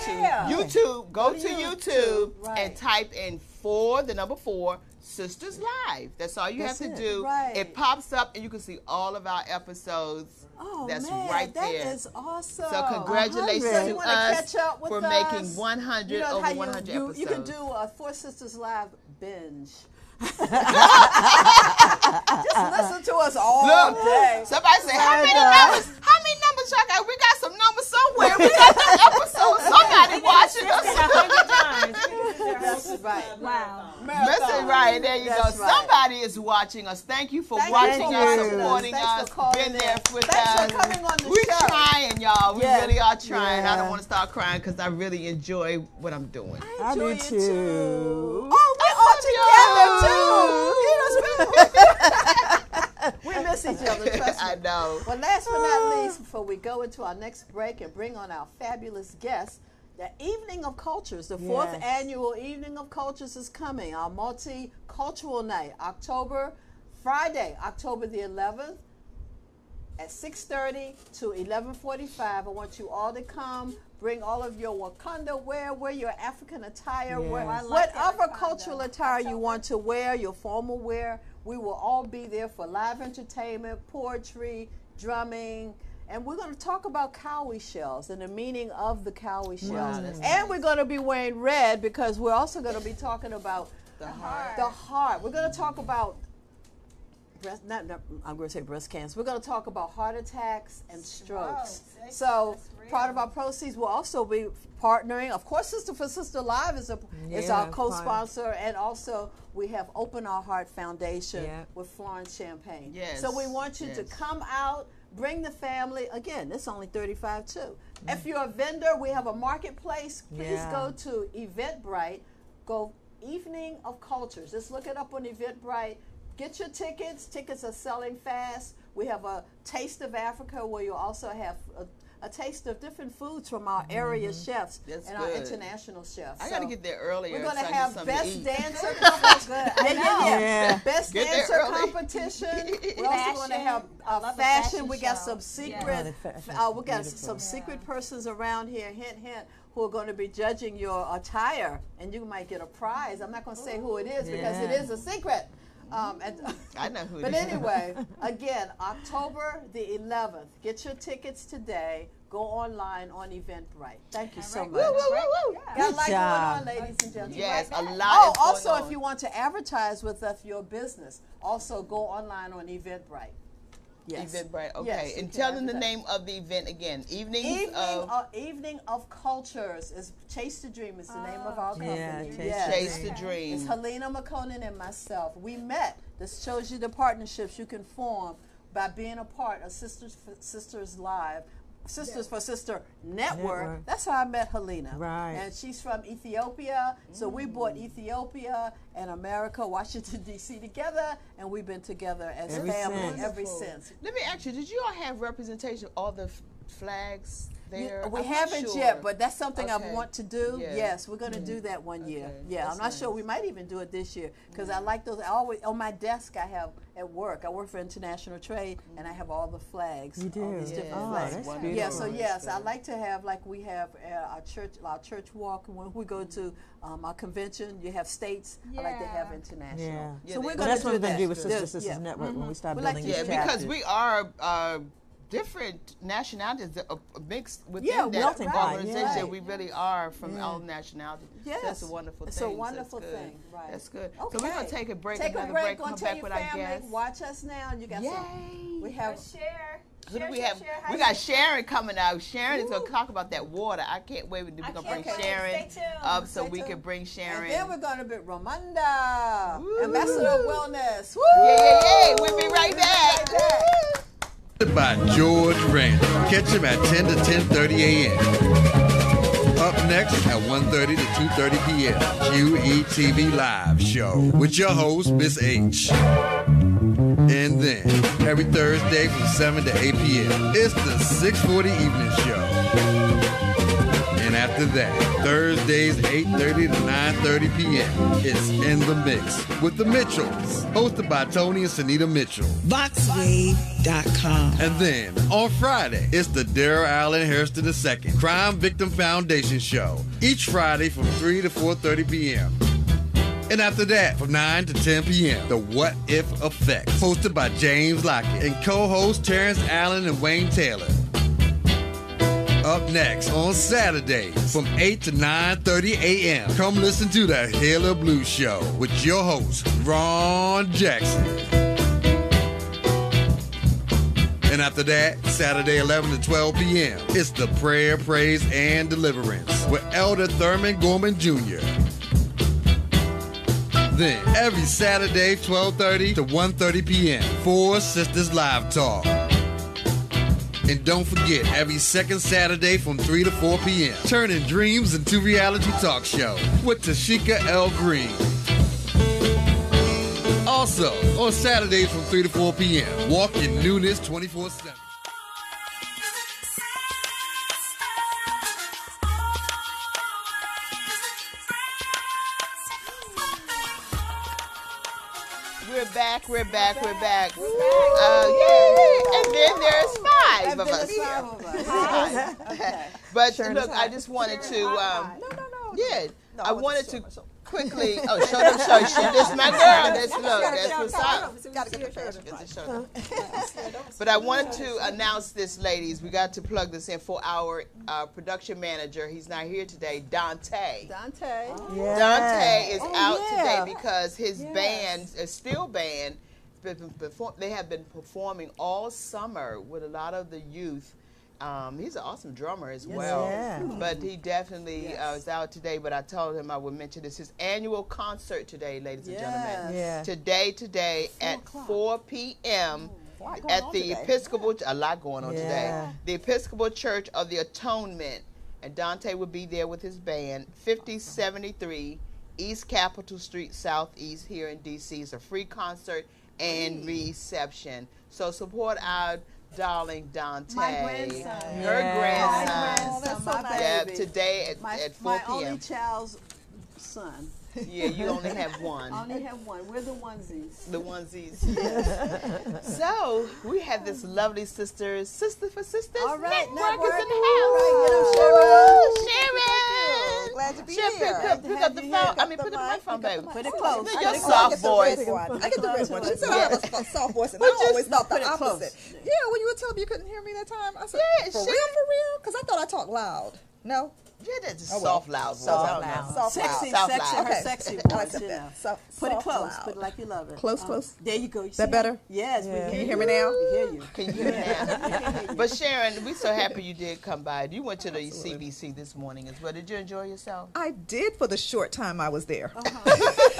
to YouTube. Go, Go to to YouTube, YouTube, right. and type in four, the number four, Sisters Live. That's all you That's have to it. do. Right. It pops up, and you can see all of our episodes. Oh That's man, right that there. is awesome. So congratulations 100. To us catch up for us? making 100 You know over 100 you, episodes. you can do a Four Sisters Live binge. [LAUGHS] [LAUGHS] Just listen to us all Look, day. somebody say, how many numbers? How many numbers y'all got? We got some numbers somewhere. We got the episodes. Somebody [LAUGHS] watching It's a us. hundred times. We can do their That's right. Wow. Listen, right there you That's go. right. Somebody is watching us. Thank you for Thank watching for us, watching us. supporting Thanks us, for been there in. with Thanks us. for coming on the We're show. trying, y'all. We Yeah. really are trying. I don't want to start crying because I really enjoy what I'm doing. I do enjoy it too. Oh, we're all together too. [LAUGHS] [LAUGHS] we miss each other. [LAUGHS] Trust me. I know. Well, last but not [SIGHS] least, before we go into our next break and bring on our fabulous guests, the Evening of Cultures, the fourth Yes. annual Evening of Cultures is coming. Our multicultural night, October, Friday, October the 11th. at 6:30 to 11:45. I want you all to come. Bring all of your Wakanda wear, wear your African attire, wear Yes. I like that whatever cultural attire you want to wear, your formal wear. We will all be there for live entertainment, poetry, drumming, and we're going to talk about cowrie shells and the meaning of the cowrie shells. that's and we're going to be wearing red because we're also going to be talking about The heart. the heart. We're going to talk about breast. Not, not I'm going to say breast cancer. We're going to talk about heart attacks and strokes. Strokes. So That's part of our proceeds will also be partnering. Of course, Sister for Sister Live is a is our co-sponsor, and also we have Open Our Heart Foundation Yeah. with Florence Champagne. Yes, So we want you to come out. Bring the family. Again, it's only 35 too. Mm. If you're a vendor, we have a marketplace. Please Yeah. go to Eventbrite. Go Evening of Cultures. Just look it up on Eventbrite. Get your tickets. Tickets are selling fast. We have a Taste of Africa where you also have a, a taste of different foods from our area chefs That's and our international chefs. I got to get there earlier. We're gonna I have best dancer competition. [LAUGHS] I know. Yeah. Best Get there dancer competition. [LAUGHS] We're also going to have uh, fashion. fashion We got some secret. The fashion's uh, we got beautiful. some secret persons around here. Hint, hint. Who are going to be judging your attire, and you might get a prize. I'm not going to say who it is because it Yeah. is a secret. Um, and, [LAUGHS] I know who it But anyway, [LAUGHS] again, October the 11th. Get your tickets today. Go online on Eventbrite. Thank you so right. much. Woo, woo, woo, woo. Got a Good lot job. going on, ladies and gentlemen. Yes, a Right lot. back. Oh, is going also, on. if you want to advertise with us your business, also go online on Eventbrite. Yes. Eventbrite. Okay, Yes, and tell them the advertise. name of the event again. Evenings Evening of of, Evening of Cultures is Chase the Dream is the name of ah. our company. Yeah, Chase the Yes. Chase the It's Dream. Helena McConan and myself. We met. This shows you the partnerships you can form by being a part of Sisters Sisters Live. Sisters for Sister Network. Network. That's how I met Helena. Right. And she's from Ethiopia. So we mm. brought Ethiopia and America, [LAUGHS] Washington, D.C. together, and we've been together as Ever family since. ever since. Let me ask you: Did you all have representation of all the f- flags there? We I'm haven't sure. yet, but that's something Okay. I want to do. Yeah. Yes, we're going to do that one year. Okay, Yeah, that's I'm not sure. We might even do it this year because I like those. I always on my desk I have at work. I work for international trade, and I have all the flags. You all do? these different Oh, flags. that's Wonderful. Yeah, so yes, I like to have like we have uh, our church, our church walk. When we go to um, our convention, you have states. I like to have international. Yeah. Yeah, So they- we're Well, going that's to what do we're going that. to do with Sister Yeah, Sisters. Network when we start building Yeah, these do that. because we are uh, different nationalities that are mixed within Yeah, that melting pot, organization. right. We really are from Yeah. all nationalities. Yes. That's a wonderful thing. It's a wonderful that's good. thing, right. That's good. Okay. So we're gonna take a break, Take a break. break, come back your with our guests. Watch us now. You got some. Yay! We have. Let's share. Who do we share, have? share. How We you- got Sharon coming out. Sharon is going to talk about that water. I can't wait. We're going to bring wait. Sharon Stay up so Stay we tuned. can bring Sharon. And then we're going to be Romanda, Woo. Ambassador of Wellness. Woo! yeah, yeah, yeah. We'll be right We'll be right back. By George Randall. Catch him at 10 to 10:30 a.m. Up next at 1:30 to 2:30 p.m. QETV Live Show with your host Miss H. And then every Thursday from 7 to 8 p.m. It's the 640 Evening Show. After that, Thursdays 8:30 to 9:30 p.m. It's in the mix with the Mitchells, hosted by Tony and Sunita Mitchell. VoxWave.com. And then on Friday, it's the Daryl Allen Hairston II Crime Victim Foundation Show. Each Friday from 3 to 4.30 p.m. And after that, from 9 to 10 p.m., the What If Effect, hosted by James Lockett and co-host Terrence Allen and Wayne Taylor. Up next on Saturday from 8 to 9.30 a.m. Come listen to the Halo Blues Show with your host, Ron Jackson. And after that, Saturday 11 to 12 p.m., it's the Prayer, Praise, and Deliverance with Elder Thurman Gorman Jr. Then, every Saturday, 12.30 to 1.30 p.m., Four Sisters Live Talk. And don't forget, every second Saturday from 3 to 4 p.m., turning dreams into reality talk show with Tashika L. Green. Also, on Saturdays from 3 to 4 p.m., walk in newness 24 7. We're we're back, we're back, we're back. Uh, yay! And then there's five of us [LAUGHS] five of us. Okay. But Sharon look, I just wanted to, um, No, no, no. yeah, No, I want wanted to my quickly. Oh, show them, show. She, this my [LAUGHS] girl. That's look. That's what's up. Gotta get the Get the shoulder. But I wanted to announce this, ladies. We got to plug this in for our uh, production manager. He's not here today, Dante. Dante. Yeah. Dante is Oh, out yeah. today because his band, a steel band, been- been perform- they have been performing all summer with a lot of the youth. Um, he's an awesome drummer as well. Yeah. But he definitely uh, Yes. is out today. But I told him I would mention this his annual concert today, ladies and gentlemen. Yeah. Today, today at o'clock. 4 p.m. at the today. Episcopal. A lot going on Yeah. today. The Episcopal Church of the Atonement, and Dante will be there with his band. 5073 East Capitol Street Southeast here in D.C. It's a free concert and reception. So support our darling Dante, My grandson. her Yeah. Grandson. grandson, that's so my nice. Yeah, today at, my, at 4 my p.m. only child's son. Yeah, you only have one. I only have one. We're the onesies. the onesies. [LAUGHS] so we have this lovely sisters, sister for sisters. All right, network is in the house. All right, get 'em, Woo, Sharon. Sharon. Glad to be Sharon, here. Pick up, pick up the Have phone. here. I mean, pick up the microphone, baby. Put it close. Put your soft voice. I get the red one. She said I have a s- soft voice, and I always thought the opposite. Yeah, when you were telling me you couldn't hear me that time, I said, Yeah, for real, for real? Because I thought I talked loud. No? Yeah, that's a Oh, well. soft, loud voice. Soft I don't loud. know. Soft Sexy, Soft sexy, loud. her Okay. sexy [LAUGHS] I voice. like you that. know. So- Put it soft close. loud. Put it like you love it. Close, Uh, close. There you go. You that see better? Yes, we Yeah. hear Can you hear me now? We hear you. Can you hear me now? [LAUGHS] We can hear you. But Sharon, we're so happy you did come by. You went to the CBC this morning as well. Did you enjoy yourself? I did for the short time I was there. Uh-huh. [LAUGHS]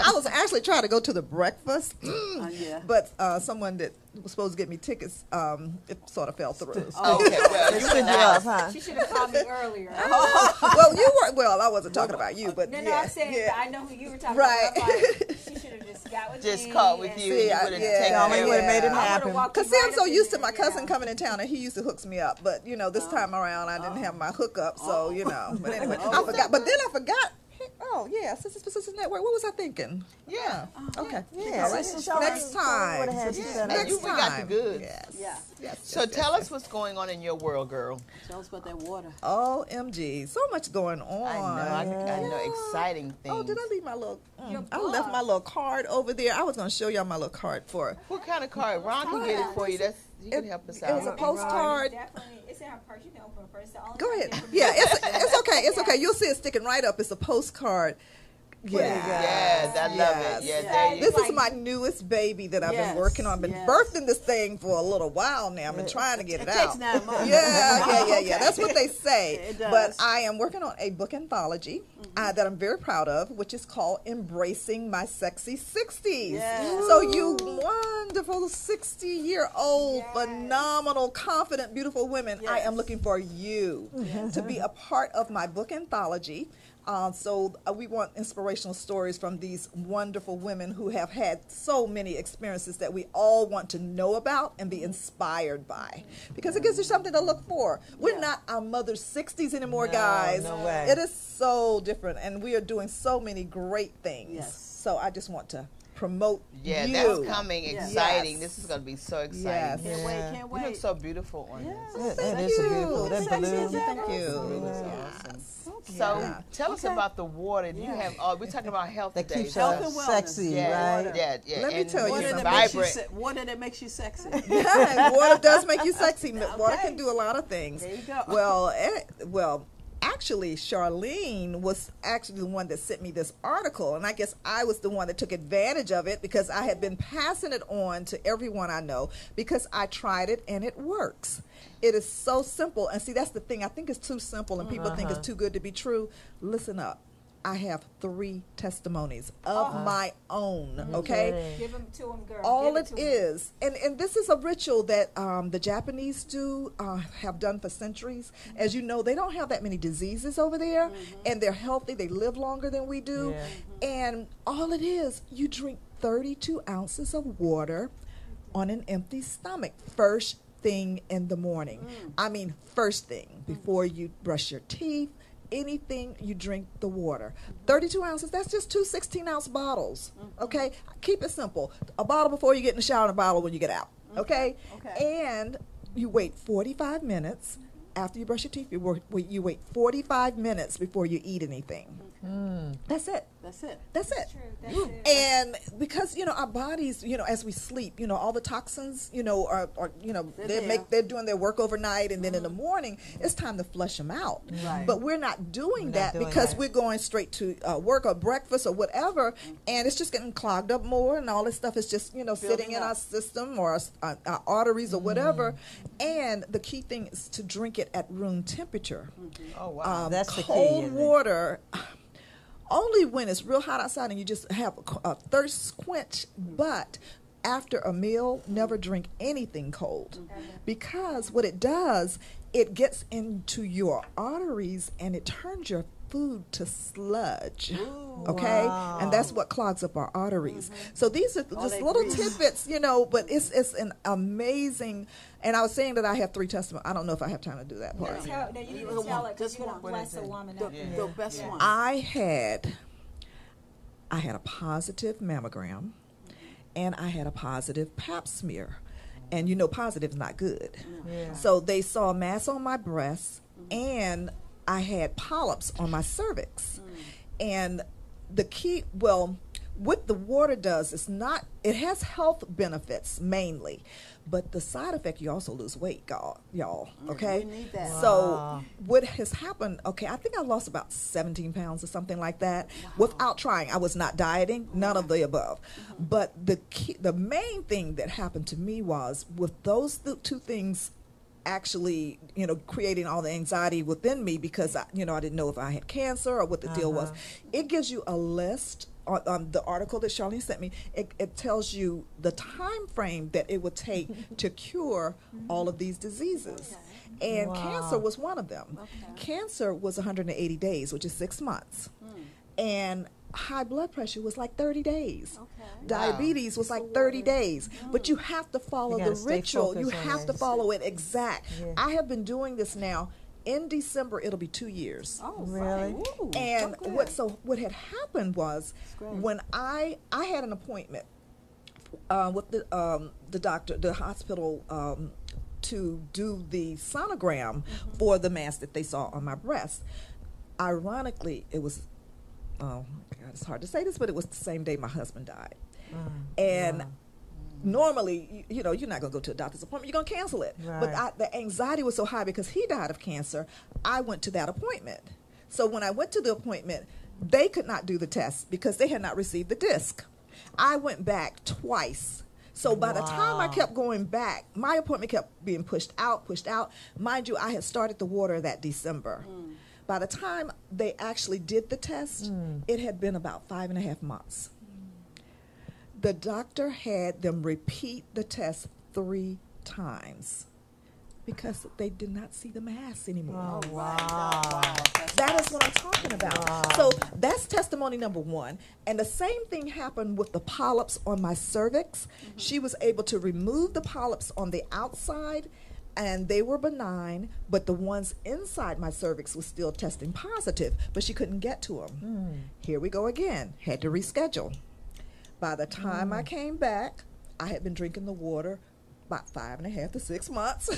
I was actually trying to go to the breakfast, Uh, yeah. but uh, someone that was supposed to get me tickets, um, it sort of fell through. Okay, [LAUGHS] well, you Stood went up, huh? She should have called me earlier. [LAUGHS] well, you were well. I wasn't talking about you, but No, no, yeah, I'm saying yeah. I know who you were talking Right. about. [LAUGHS] Like, she should have just got with Just me. caught with and- you. See, you would have yeah. taken Y'all would have made it it. I happen. would've walked Cause you see, right I'm so used to my cousin yeah. coming in town, and he used to hooks me up. But you know, this time around, I didn't have my hookup, so you know. But anyway, I forgot. But then I forgot. Oh yeah, Sisters for Sisters Network. What was I thinking? Yeah. Okay. Yeah, All right. Sister Next time. would've had you Yeah, set you- Next we got the time. goods. Yes. Yeah. Yes. So yes, tell yes, us what's going on in your world, girl. Tell us about that water. OMG, so much going on. I know, I, I know, exciting things. Oh, did I leave my little? mm, I left my little card over there. I was going to show y'all my little card for. What kind of card? Ron can get it for you. That's he can It- help us out. it was a postcard. Definitely, it's in her purse. You can open it first. Go ahead. Yeah, it's it's okay. It's [LAUGHS] okay. You'll see it sticking right up. It's a postcard. Yeah. Yes, I love Yes. it. Yeah, Yes. there This go. is my newest baby that I've Yes, been working on. I've been yes. birthing this thing for a little while now. I've been trying to get it, It out. Yeah, yeah, yeah, yeah. That's what they say. [LAUGHS] But. I am working on a book anthology uh, that I'm very proud of, which is called Embracing My Sexy 60s. Yes. So, you wonderful 60 year old, phenomenal, confident, beautiful women, I am looking for you to be a part of my book anthology. Um, so uh, we want inspirational stories from these wonderful women who have had so many experiences that we all want to know about and be inspired by, because it gives you something to look for. We're Yeah. not our mother's 60s anymore, No, guys. no way. It is so different, and we are doing so many great things. Yes. So I just want to promote Yeah, you. that's coming. Exciting. Yes. This is going to be so exciting. Yes. Can't wait, can't wait. You look so beautiful on Yeah. this. That- that Thank is you. beautiful. That Thank you. Thank Really you. awesome. So Yeah. tell us about the water. You have. Oh, we're talking about health That today. keeps Tell us Health and wellness. sexy, yeah, right? yeah, yeah. Let me tell you Water you're that, something. makes you vibrant. se- water that makes you sexy. Yeah, [LAUGHS] water does make you [LAUGHS] sexy. but Water can do a lot of things. There you go. Well, [LAUGHS] eh, well, actually, Charlene was actually the one that sent me this article, and I guess I was the one that took advantage of it because I had been passing it on to everyone I know because I tried it and it works. It is so simple, and see, that's the thing. I think it's too simple, and people think it's uh-huh. too good to be true. Listen up. I have three testimonies of uh-huh. my own. Mm-hmm. Okay, Give them to him, girl. all Give it to 'em. is and and this is a ritual that um, the japanese do uh, have done for centuries. Mm-hmm. As you know they don't have that many diseases over there mm-hmm. and they're healthy they live longer than we do. Yeah. and all it is you drink 32 ounces of water on an empty stomach first thing in the morning. Mm. I mean first thing before you brush your teeth anything, you drink the water. 32 ounces, that's just two 16 ounce bottles. Mm-hmm. Okay? Keep it simple. A bottle before you get in the shower and a bottle when you get out. Mm-hmm. Okay? Okay. And you wait 45 minutes. Mm-hmm. After you brush your teeth, you, work, you wait 45 minutes before you eat anything. Mm. That's it. That's it. That's it. True. That's it. And because you know our bodies, you know, as we sleep, you know, all the toxins, you know, are, are you know, They're they there. make they're doing their work overnight, and then in the morning it's time to flush them out. Right. But we're not doing not that doing because that. we're going straight to uh, work or breakfast or whatever, and it's just getting clogged up more, and all this stuff is just you know sitting Building in up. our system or our, our, our arteries or whatever. And the key thing is to drink it at room temperature. Oh wow. Um, That's the key, cold it? water. Only when it's real hot outside and you just have a, a thirst quench, but after a meal, never drink anything cold mm-hmm. because what it does, it gets into your arteries and it turns your food to sludge. okay, and that's what clogs up our arteries. Mm-hmm. So these are just little grease. tidbits, you know. But it's it's an amazing. And I was saying that I have three testimonies. I don't know if I have time to do that part. Tell, no, you need Just to tell it because Just you're one. gonna bless a woman. The, out there. the best one. I had I had a positive mammogram and I had a positive pap smear. And you know positive is not good. Yeah. So they saw a mass on my breast and I had polyps on my cervix. And the key well what the water does is not it has health benefits mainly but the side effect you also lose weight y'all y'all mm, okay? We need that. so Wow. what has happened okay i think i lost about 17 pounds or something like that without trying. I was not dieting none of the above. Uh-huh. But the key, the main thing that happened to me was with those th- two things actually you know creating all the anxiety within me because I, you know i didn't know if i had cancer or what the deal was uh-huh. it gives you a list on, on um, the article that charlene sent me it, it tells you the time frame that it would take [LAUGHS] to cure all of these diseases. And cancer was one of them. Cancer was 180 days which is six months. Hmm. And high blood pressure was like 30 days. Diabetes was like 30 days. But you hmm. have to follow the ritual. You have to follow it exact. Yeah. i have been doing this now in december it'll be two years. Oh, Really? right. Ooh, and so what so what had happened was when i i had an appointment uh, with the um, the doctor the hospital um, to do the sonogram for the mass that they saw on my breast. Ironically it was oh God, it's hard to say this but it was the same day my husband died. And normally you, you know you're not going to go to a doctor's appointment you're going to cancel it. But I, the anxiety was so high because he died of cancer i went to that appointment. So when i went to the appointment they could not do the test because they had not received the disc. I went back twice. So by the time i kept going back my appointment kept being pushed out pushed out. Mind you i had started the water that december. Mm. By the time they actually did the test mm. it had been about five and a half months the doctor had them repeat the test three times because they did not see the mass anymore. Oh, oh wow. That is what I'm talking about. So that's testimony number one. And the same thing happened with the polyps on my cervix. Mm-hmm. She was able to remove the polyps on the outside. And they were benign, but the ones inside my cervix was still testing positive, but she couldn't get to them. Hmm. Here we go again. Had to reschedule. By the time I mm. came back, I had been drinking the water about five and a half to six months,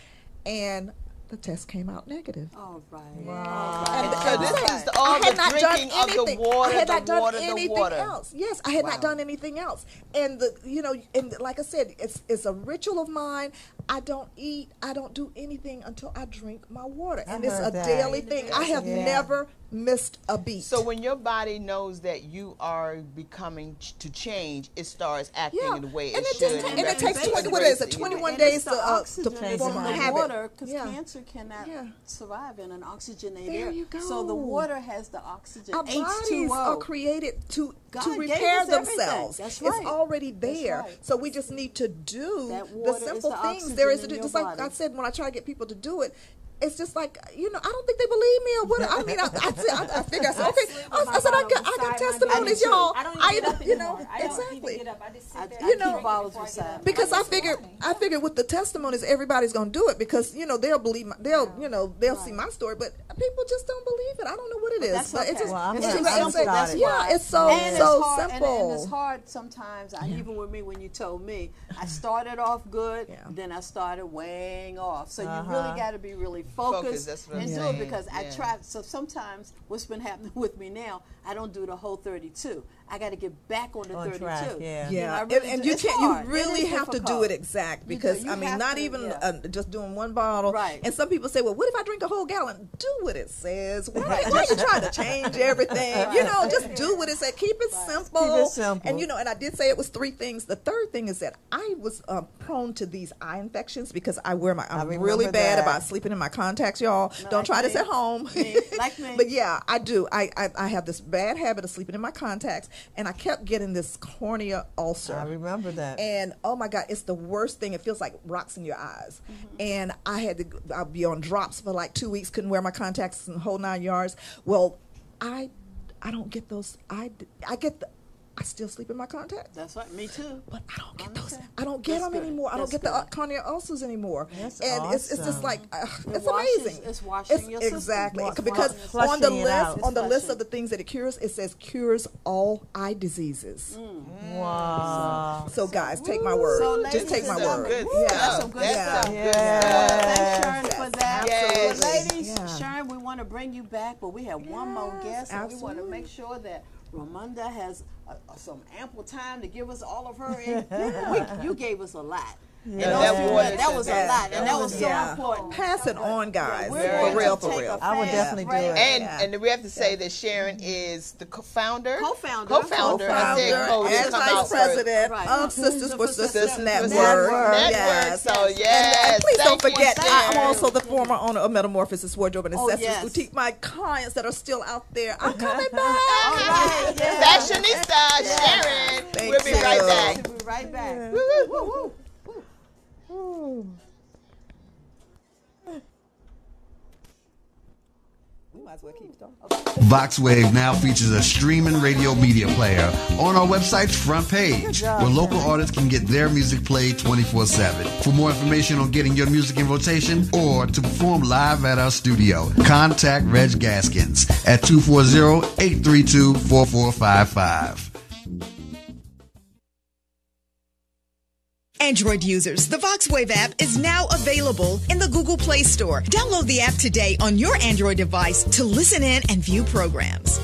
[LAUGHS] and the test came out negative. All right. And So this so is all I had the not done drinking of the anything. water, I had the not done water, the anything water. else. Yes, I had Wow. not done anything else. And the you know, and like I said, it's it's a ritual of mine. I don't eat. I don't do anything until I drink my water, and it's a that. daily thing. I have Yeah. never missed a beat. So when your body knows that you are becoming ch- to change, it starts acting yeah, in the way and it, it, should. just ta- and it takes twenty. What is it? Twenty one And days to the uh, to form the a body. habit. water because Yeah. cancer cannot Yeah. survive in an oxygenated There air. you So the water has the oxygen. Our bodies H2O. are created to God to repair themselves. That's It's already there. right. So we just need to do the simple the things. There is just like I said when I try to get people to do it. It's just like you know, I don't think they believe me or what. I mean, I, I, said- I, I figure I said, okay, I, I said I got, I got testimonies, bed. y'all. I don't even get up you know, anymore. I don't exactly. even get up. I just sit there. I and keep drink it bottles I get up. because I It's figured funny. I figured with the testimonies everybody's gonna do it because you know they'll believe my, they'll you know they'll see my story but people just don't believe it I don't know what it is that's but it's okay. just Well, I'm it's gonna- just I'm simple. it. yeah it's so and so it's hard, and- simple And, it's hard sometimes. Even with me, when you told me, I started off good, then I started weighing off. So you Uh-huh. really got to be really Focused that's and do it because I try. So sometimes what's been happening [LAUGHS] with me now, I don't do the whole 32. I got to get back on the On 32. track, yeah. You know, yeah, and, and you can't. hard. You really is have to do it exact You do. because You I mean, not to, even yeah. uh, just doing one bottle. Right. And some people say, "Well, what if I drink a whole gallon?" Do what it says. [LAUGHS] Why, why are you trying to change everything? You know, just do what it says. Keep it simple. Keep it simple. And you know, and I did say it was three things. The third thing is that I was uh, prone to these eye infections because I wear my. I'm really bad that. about sleeping in my contacts, y'all. Don't like try this at home. Me. Like me. [LAUGHS] but yeah, I do. I, I I have this bad habit of sleeping in my contacts, and I kept getting this cornea ulcer. I remember that. And oh my God, it's the worst thing. It feels like rocks in your eyes. Mm-hmm. And I had to, I'll be on drops for like two weeks, couldn't wear my contacts and whole nine yards. Well, I, I don't get those. I, I get the, I still sleep in my contacts. That's right. Me too. But I don't get those. I don't get That's them good. anymore. I don't get the good. uh, cornea ulcers anymore. That's and it's, it's just like uh, It it's washes- amazing. it's washing your system. exactly It's because flushing on the list on the It's list of the things that it cures, it says cures all eye diseases. wow. So guys, take my word. So, Just take my word. Good Woo, stuff. that's some good That's stuff. some good Yeah. stuff. Thanks, Sharon, for that. Yes. Well, ladies, Yeah. Sharon, we want to bring you back, but we have one more guest, and we want to make sure that Ramunda has uh, uh, some ample time to give us all of her. [LAUGHS] We, you gave us a lot. And Yeah, those that few was- that was a that- lot, and that that was- was so yeah. important. Pass it on, guys. We're Very going For real, for real. a I would definitely do it. And Yeah. and we have to say that Sharon mm-hmm. is the co-founder, Co-founder. co-founder. I said Founder co. and come out vice first. president Right. of mm-hmm. Sisters for Sisters Sisters for Network. Network. Yes. So And, yes, and please don't thank you, forget, I'm also the former owner of Metamorphosis Wardrobe and Oh, Accessories yes. Boutique. My clients that are still out there, I'm [LAUGHS] coming back. All right, [LAUGHS] yeah. Fashionista Sharon. Thank we'll be you. right back. We'll be right back. Hmm. VoxWave now features a streaming radio media player on our website's front page, job, where local Sharon. artists can get their music played 24 7. For more information on getting your music in rotation or to perform live at our studio, contact Reg Gaskins at 240 832 4455. Android users, the VoxWave app is now available in the Google Play Store. Download the app today on your Android device to listen in and view programs.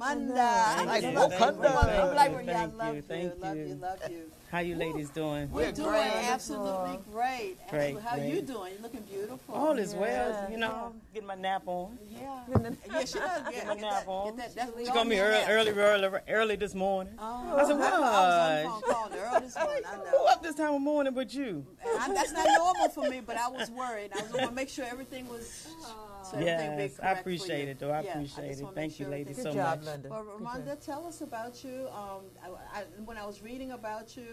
Your name, yourselves. Ramanda. Thank I love you. Wakanda. I'm like, yeah, I Thank love you, you, thank love you, you. love you. How you ladies doing? We're doing great. absolutely great. Great, Absolutely. How you doing? You're looking beautiful. All is well. You know, um, getting my nap on. Yeah. yeah, she does. Get, my get nap that, on. get that. She called me early, early, early, early this morning. Oh, I said, I was on the phone calling early this morning. I [LAUGHS] Who up this time of morning but you? I, that's not normal for me, but I was worried. I was going to make sure everything was. [LAUGHS] Uh, So Yes, I correct for appreciate it, though. I Yeah, appreciate just it. Thank make you, sure ladies, everything- Good so job, much. Linda. Well, Good Ramonda, tell us about you. Um, I, I, when I was reading about you,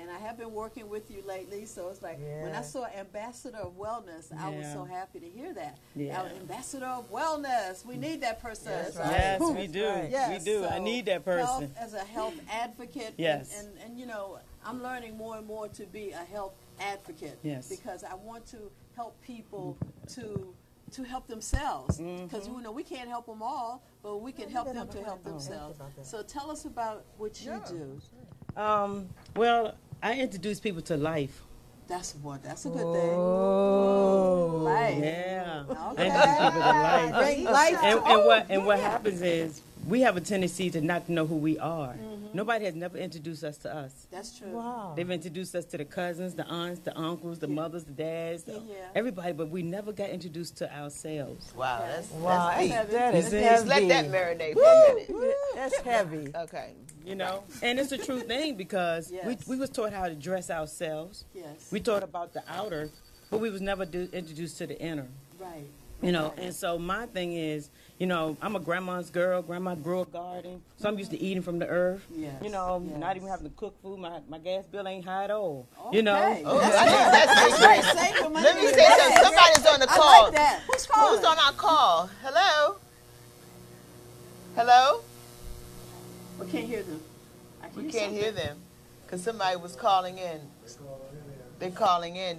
and I have been working with you lately, so it's like when I saw Ambassador of Wellness, I was so happy to hear that. Yeah. Our Ambassador of Wellness, we need that person. That's So- right. Yes, we do. right. Yes, We do. I need that Health person. as a health advocate. Yes. And, and, and, you know, I'm learning more and more to be a health advocate. Yes. Because I want to help people to to help themselves. Because Mm-hmm. you know we can't help them all, but we can help them to help themselves. So tell us about what you do. Um, well, I introduce people to life. That's what. That's a good thing. Oh, life. Yeah. Okay. I introduce people to life. Life And, and what and what happens is we have a tendency to not know who we are. Mm-hmm. Mm-hmm. Nobody has never introduced us to us. That's true. Wow. They've introduced us to the cousins, the aunts, the uncles, the mothers, the dads, the- Yeah. everybody, but we never got introduced to ourselves. Wow, that's, Wow, that's deep. heavy. that is You see? Just let that marinate for a minute. That's heavy. [LAUGHS] Okay. You know, and it's a true thing because we, Yes. we was taught how to dress ourselves. Yes. We taught about the outer, but we was never do, introduced to the inner. right. You know, and so my thing is, you know, I'm a grandma's girl. Grandma grew a garden, so I'm used to eating from the earth. Yes, You know, yes. not even having to cook food. My my gas bill ain't high at all. You know. Okay. Oh, I think that's Right, big. save your money Let me say gas. something. Somebody's on the I call. like that. Who's calling? Who's on our call? Hello? Hello? We can't hear them. I We hear can't something. hear them because somebody was calling in. They're calling in.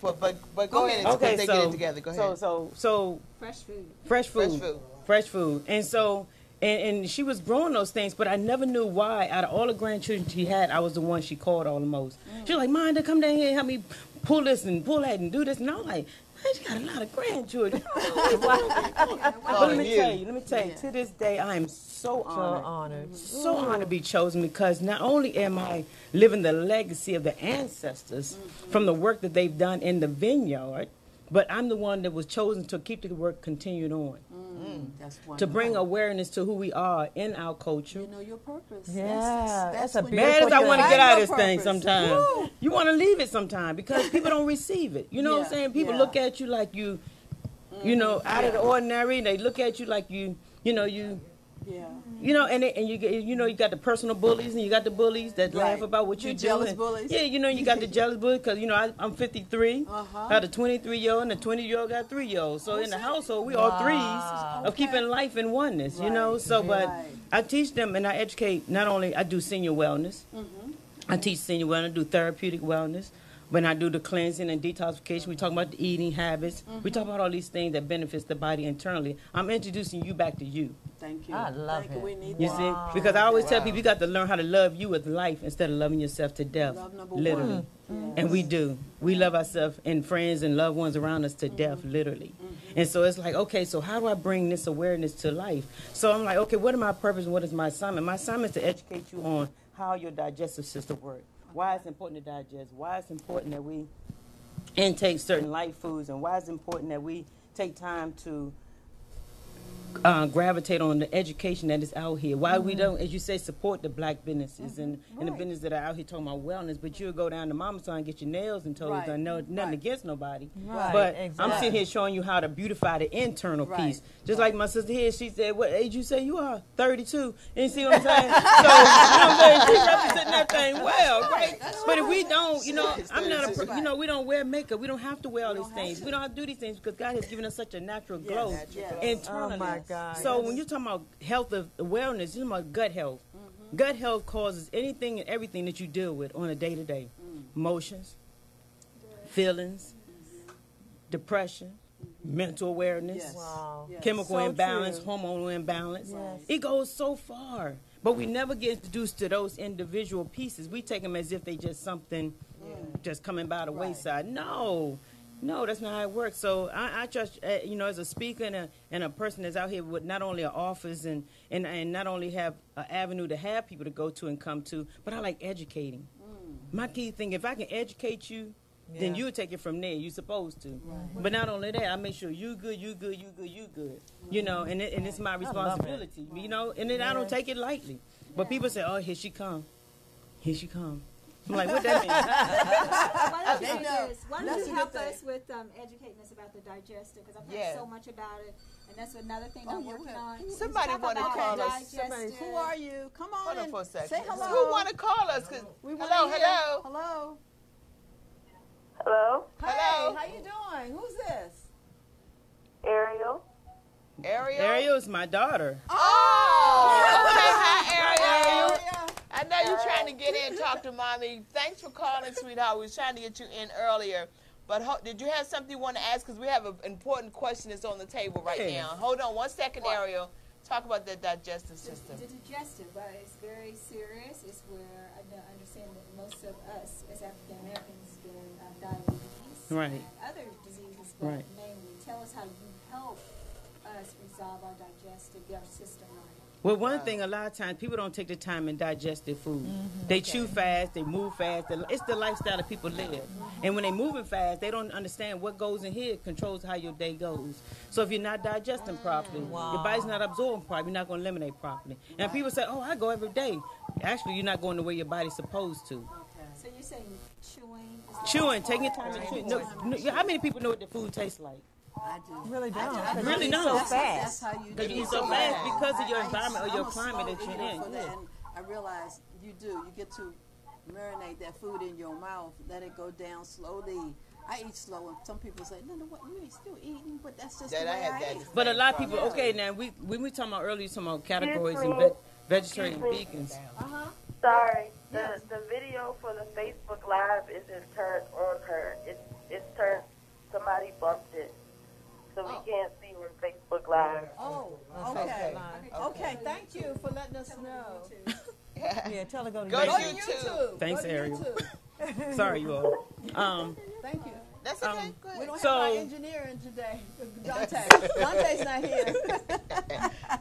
For, but but go ahead and Okay, they so get it together. Go so so so Fresh food. fresh food, Fresh food. Fresh food, and so. And, and she was growing those things, but I never knew why. Out of all the grandchildren she had, I was the one she called all the most. Mm. She was like, Minda, come down here and help me pull this and pull that and do this." And I was like, "Man, she got a lot of grandchildren." [LAUGHS] [LAUGHS] but let me tell you, let me tell you, to this day, I am so honored. So honored. honored. so mm. honored to be chosen because not only am I living the legacy of the ancestors mm-hmm. from the work that they've done in the vineyard, but I'm the one that was chosen to keep the work continued on, mm, That's to bring awareness to who we are in our culture. You know your purpose. Yeah, that's a when you Bad as I want to get out of this thing sometimes, Woo. you want to leave it sometime because people don't receive it. You know what I'm saying? People yeah. look at you like you, you know, out of the mm-hmm. ordinary. And They look at you like you, you know, you Yeah. You know, and and you you know you got the personal bullies and you got the bullies that laugh about what The you do. jealous bullies. Yeah, you know you got the jealous bullies because you know I, I'm 53. Uh-huh. I got a 23 year old and a 20 year old got three year olds. So in the household we all threes of keeping life in oneness. You know, Right. so but Right. I teach them and I educate. Not only I do senior wellness, Mm-hmm. I teach senior wellness, I do therapeutic wellness. When I do the cleansing and detoxification, we talk about the eating habits. Mm-hmm. We talk about all these things that benefits the body internally. I'm introducing you back to you. Thank you. I love Thank You. it. We need You that. see, because I always tell people you got to learn how to love you with life instead of loving yourself to death, Love number literally. one. Yes. And we do. We love ourselves and friends and loved ones around us to death, literally. And so it's like, okay, so how do I bring this awareness to life? So I'm like, okay, what are my purpose and what is my assignment? My assignment is to educate you on how your digestive system works, why it's important to digest, why it's important that we intake certain light foods, and why it's important that we take time to uh, gravitate on the education that is out here. Why we don't, as you say, support the black businesses and, and the businesses that are out here talking about wellness, but you'll go down to Mama's and get your nails and toes Right. done. No, nothing Right. against nobody. Right, But I'm sitting here showing you how to beautify the internal Right. piece. Just like my sister here, she said, "What age you say you are? 32." And you see what I'm saying? [LAUGHS] so you know what I'm saying? She's representing that thing well, right? But if we don't, you know, I'm not a, you know, we don't wear makeup. We don't have to wear all these things. We don't have to do these things because God has given us such a natural glow internally. Oh, my God. So when you're talking about health of wellness, you're talking about gut health. Gut health causes anything and everything that you deal with on a day to day, emotions, feelings, depression, mental awareness Yes. Wow. Yes. chemical So imbalance, true. hormonal imbalance. Yes. It goes so far. But we never get introduced to those individual pieces. We take them as if they just something just coming by the wayside. No. No, that's not how it works. So I, I trust, uh, you know, as a speaker and a, and a person that's out here with not only an office and, and, and not only have an avenue to have people to go to and come to, but I like educating. My key thing, if I can educate you, then you'll take it from there. You're supposed to. But not only that, I make sure you good, you good, you good, you good. You know, and it, and it's my love it. responsibility. You know, and then I don't take it lightly. But people say, "Oh, here she come, here she come." I'm like, what that mean? [LAUGHS] Why don't you do know. this? Why don't you good help thing. us with um, educating us about the digestive? Because I've heard Yeah. so much about it, and that's another thing Oh, I'm working okay. on. Somebody talk wanna call the us. Somebody, digestive. who are you? Come on Hold on for a second. say hello. Who want to call us? 'Cause- We wanna hello, hello. Hello. Hello, Hey, Hello. how you doing? Who's this? Ariel. Ariel. Ariel's my daughter. Oh, [LAUGHS] okay. Hi, Ariel. Ariel. I know you're trying to to get in and talk to mommy. Thanks for calling, sweetheart. We was trying to get you in earlier. But ho- did you have something you want to ask? Because we have an important question that's on the table right Yeah. now. Hold on one second, Ariel. Talk about the digestive system. The digestive, but it's very serious. It's where I don't understand that most of us as African Americans get uh, diabetes Right. other diseases, but Right. mainly tell us how you help us resolve our digestive our system right. Well, one thing, a lot of times people don't take the time and digest their food. Mm-hmm. They chew fast, they move fast. It's the lifestyle that people live. Mm-hmm. And when they're moving fast, they don't understand what goes in here controls how your day goes. So if you're not digesting ah. properly, your body's not absorbing properly, you're not going to eliminate properly. And people say, "Oh, I go every day." Actually, you're not going the way your body's supposed to. So you're saying chewing? Is Chewing, taking your time to chew. No, no, how many people know what the food tastes like? I do. Really don't. I do. Really I don't. do. So That's- fast. That's how you Because do you it. eat so fast because of your I- I- environment or your I'm climate that you're in. And I realize you do. You get to marinate that food in your mouth, let it go down slowly. I eat slow, and some people say, "No, no, what? You ain't still eating?" But that's just That the I way had I that eat. But a lot of people, okay, now we when we talking about earlier, talking about categories and ve- vegetarian, vegans. Uh-huh. Sorry, the the video for the Facebook Live isn't turned on her. It's it's turned. Somebody bumped it, so we Oh. can't see her Facebook Live. Oh, okay. Okay, thank you for letting us know. [LAUGHS] Yeah, tell her go to Go to Go to YouTube. YouTube. YouTube. Thanks, Go to Ariel. YouTube. [LAUGHS] Sorry, you all. Um, Thank you. That's okay. Um, Go We don't have So- our engineer in today, [LAUGHS] Dante. Dante's not here.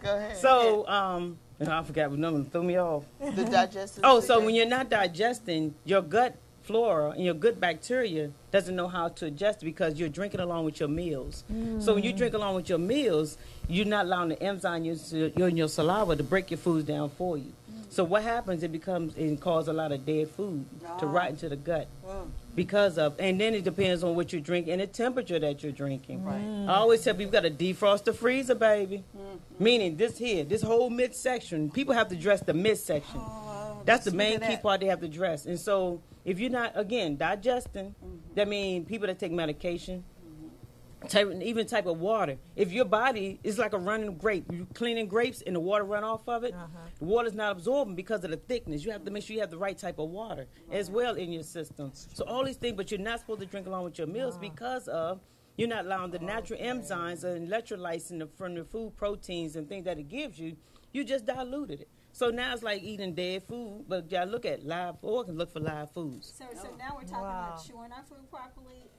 Go ahead. so, um, and I forgot what number threw me off. the digestive. Oh, so when you're not digesting, your gut flora and your good bacteria doesn't know how to adjust because you're drinking along with your meals. Hmm. So when you drink along with your meals, you're not allowing the enzyme in your, in your saliva to break your foods down for you. So what happens? It becomes it causes a lot of dead food to Ah. rot into the gut Oh. because of, and then it depends on what you drink and the temperature that you're drinking. Right. I always tell people you got to defrost the freezer, baby. Mm-hmm. Meaning this here, this whole midsection, people have to dress the midsection. Oh, That's the main key part they have to dress. And so if you're not again digesting, Mm-hmm. that means people that take medication, type, even type of water. If your body is like a running grape, you're cleaning grapes and the water run off of it, uh-huh. the water's not absorbing because of the thickness. You have to make sure you have the right type of water as well in your system. So all these things, but you're not supposed to drink along with your meals uh-huh. because of you're not allowing the oh, natural enzymes and electrolytes in the, from the food proteins and things that it gives you. You just diluted it. So now it's like eating dead food, but y'all look at live oh, organs, look for live foods. So, so now we're talking Wow. about chewing our food properly and holding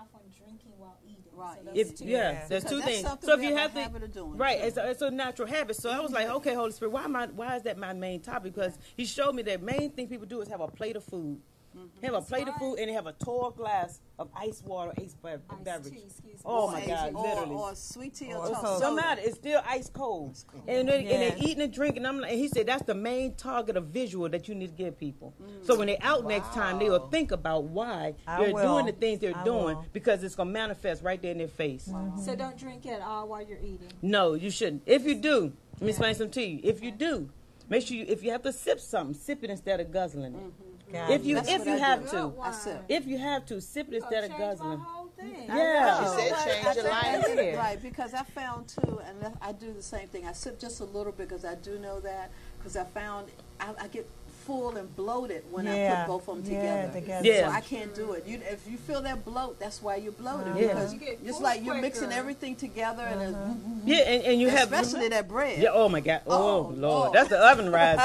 off on drinking while eating. Right. So those If two yeah, things. there's two things. So if you have have a to, habit of doing, right, too. it's a, it's a natural habit. So I was like, mm-hmm. okay, Holy Spirit, why am I? Why is that my main topic? Because He showed me that main thing people do is have a plate of food, Mm-hmm. have a plate of food, and they have a tall glass of ice water, ice be- Iced beverage. tea, excuse me. Oh my a- God, or, literally. Or sweet tea or, oh, Or toast. No matter, it's still ice cold. And, they, and Yeah. they eating and drinking. I'm like, and he said that's the main target of visual that you need to give people. Mm. So when they're out next time, they will think about why I they're will. doing the things they're I doing will. because it's gonna manifest right there in their face. Mm-hmm. So don't drink at all while you're eating. No, you shouldn't. If you do, let me explain something to you. If you do, make sure you, if you have to sip something, sip it instead of guzzling it. Mm-hmm. Got If you if you I have do. to, sip. if you have to, sip it oh, instead of Changed my guzzling. whole thing. Yeah. She said change I your life. I Right, because I found too, and I do the same thing. I sip just a little bit because I do know that because I found I, I get full and bloated when I put both of them Yeah, together. together. Yeah. So I can't do it. You, if you feel that bloat, that's why you're bloated Yeah. because You it's like you're mixing quicker. everything together and it's, uh-huh. Yeah, and, and you have especially that bread. Yeah, oh my God. Oh, Oh, Lord. oh. That's the oven riser.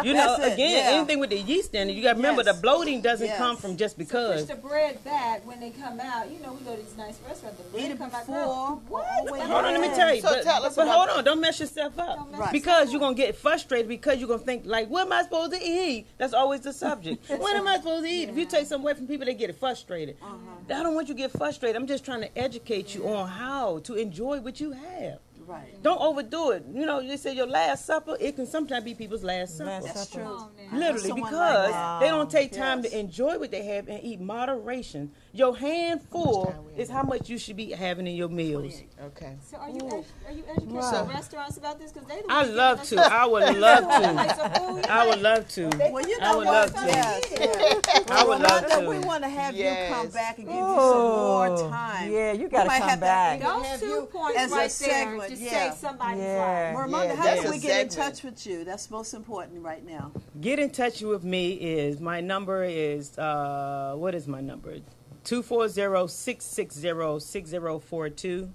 [LAUGHS] You know, it, again, yeah. anything with the yeast in it, you got to remember Yes. the bloating doesn't Yes. come from just Push because. the bread back when they come out. You know, we go to these nice restaurants. The bread Eat it come back before out. or What? always Hold on, let me tell you. So but tell us but hold on, don't mess yourself up. Don't mess Right. Because you're going to get frustrated because you're going to think, like, what am I supposed to eat? That's always the subject. [LAUGHS] what am I supposed to eat? If you take something away from people, they get frustrated. Uh-huh. I don't want you to get frustrated. I'm just trying to educate you on how to enjoy what you have. Right. Don't overdo it. You know, they say your last supper, it can sometimes be people's last supper. Last That's supper. true. Come on now. Literally, someone like because they don't take time Yes. to enjoy what they have and eat moderation. Your handful is how much you should be having in your meals. Okay. So are you edu- are you educating Right. restaurants about this? Because they the I love giving to. I would love [LAUGHS] to. plates food. I would love to. Well, you I know would what? love to. Yes, yes. [LAUGHS] I would love Rhonda, to. we want to have you come back and give you some more Oh, time. yeah, you gotta might come have to back. even Those two points as right a segment. there to Yeah. save somebody's Yeah. life. Romunda, Yeah, how that's do a we get in segment. touch with you? That's most important right now. Get in touch with me is my number is uh what is my number? 240-660-6042.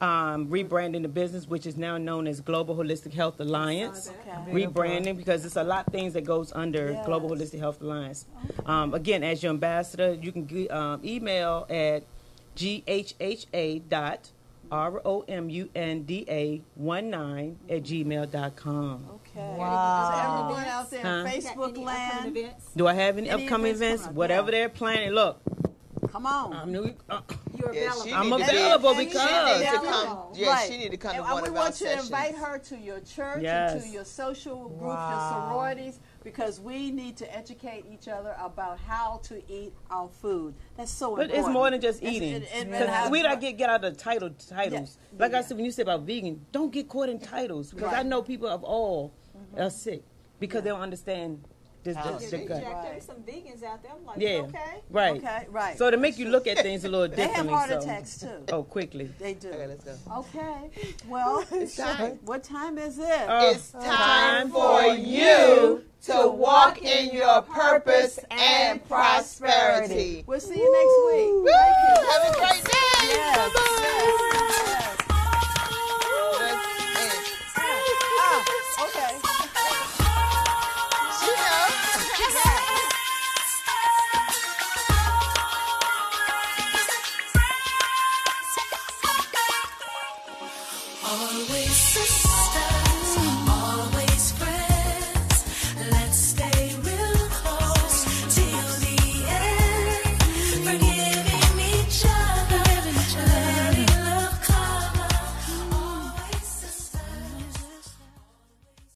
Um, rebranding the business, which is now known as Global Holistic Health Alliance. Rebranding because it's a lot of things that goes under Global Holistic Health Alliance. Um, again, as your ambassador, you can ge- um, email at ghha dot r o m u n d a one nine at gmail dot com. Okay. Wow. So everyone out there Huh? in Facebook land, events? Do I have any, Any upcoming events events? Whatever Yeah. they're planning. Look, come on. I'm new. Uh, You're Yeah, available. she I'm need to be- available And because She need to come. Yeah, Right. she need to come And to one we of our want you to sessions. invite her to your church Yes. and to your social group, Wow. your sororities, because we need to educate each other about how to eat our food. That's so But important. it's more than just eating. it- it- Because it we don't get get out of the title titles. Yeah. Like I said, when you say about vegan, don't get caught in titles because I know people of all mm-hmm. are sick because they don't understand this. How this the eat. gut. Jack, there's some vegans out there. I'm like, Yeah, okay. right. Okay, right. So to make you look at things a little they have differently. heart so. attacks too. Oh, quickly. They do. Okay, let's go. Okay. Well, [LAUGHS] time. [LAUGHS] what time is it? Oh, It's time for you to walk in your purpose and prosperity. we'll see you next week. Woo! Have a great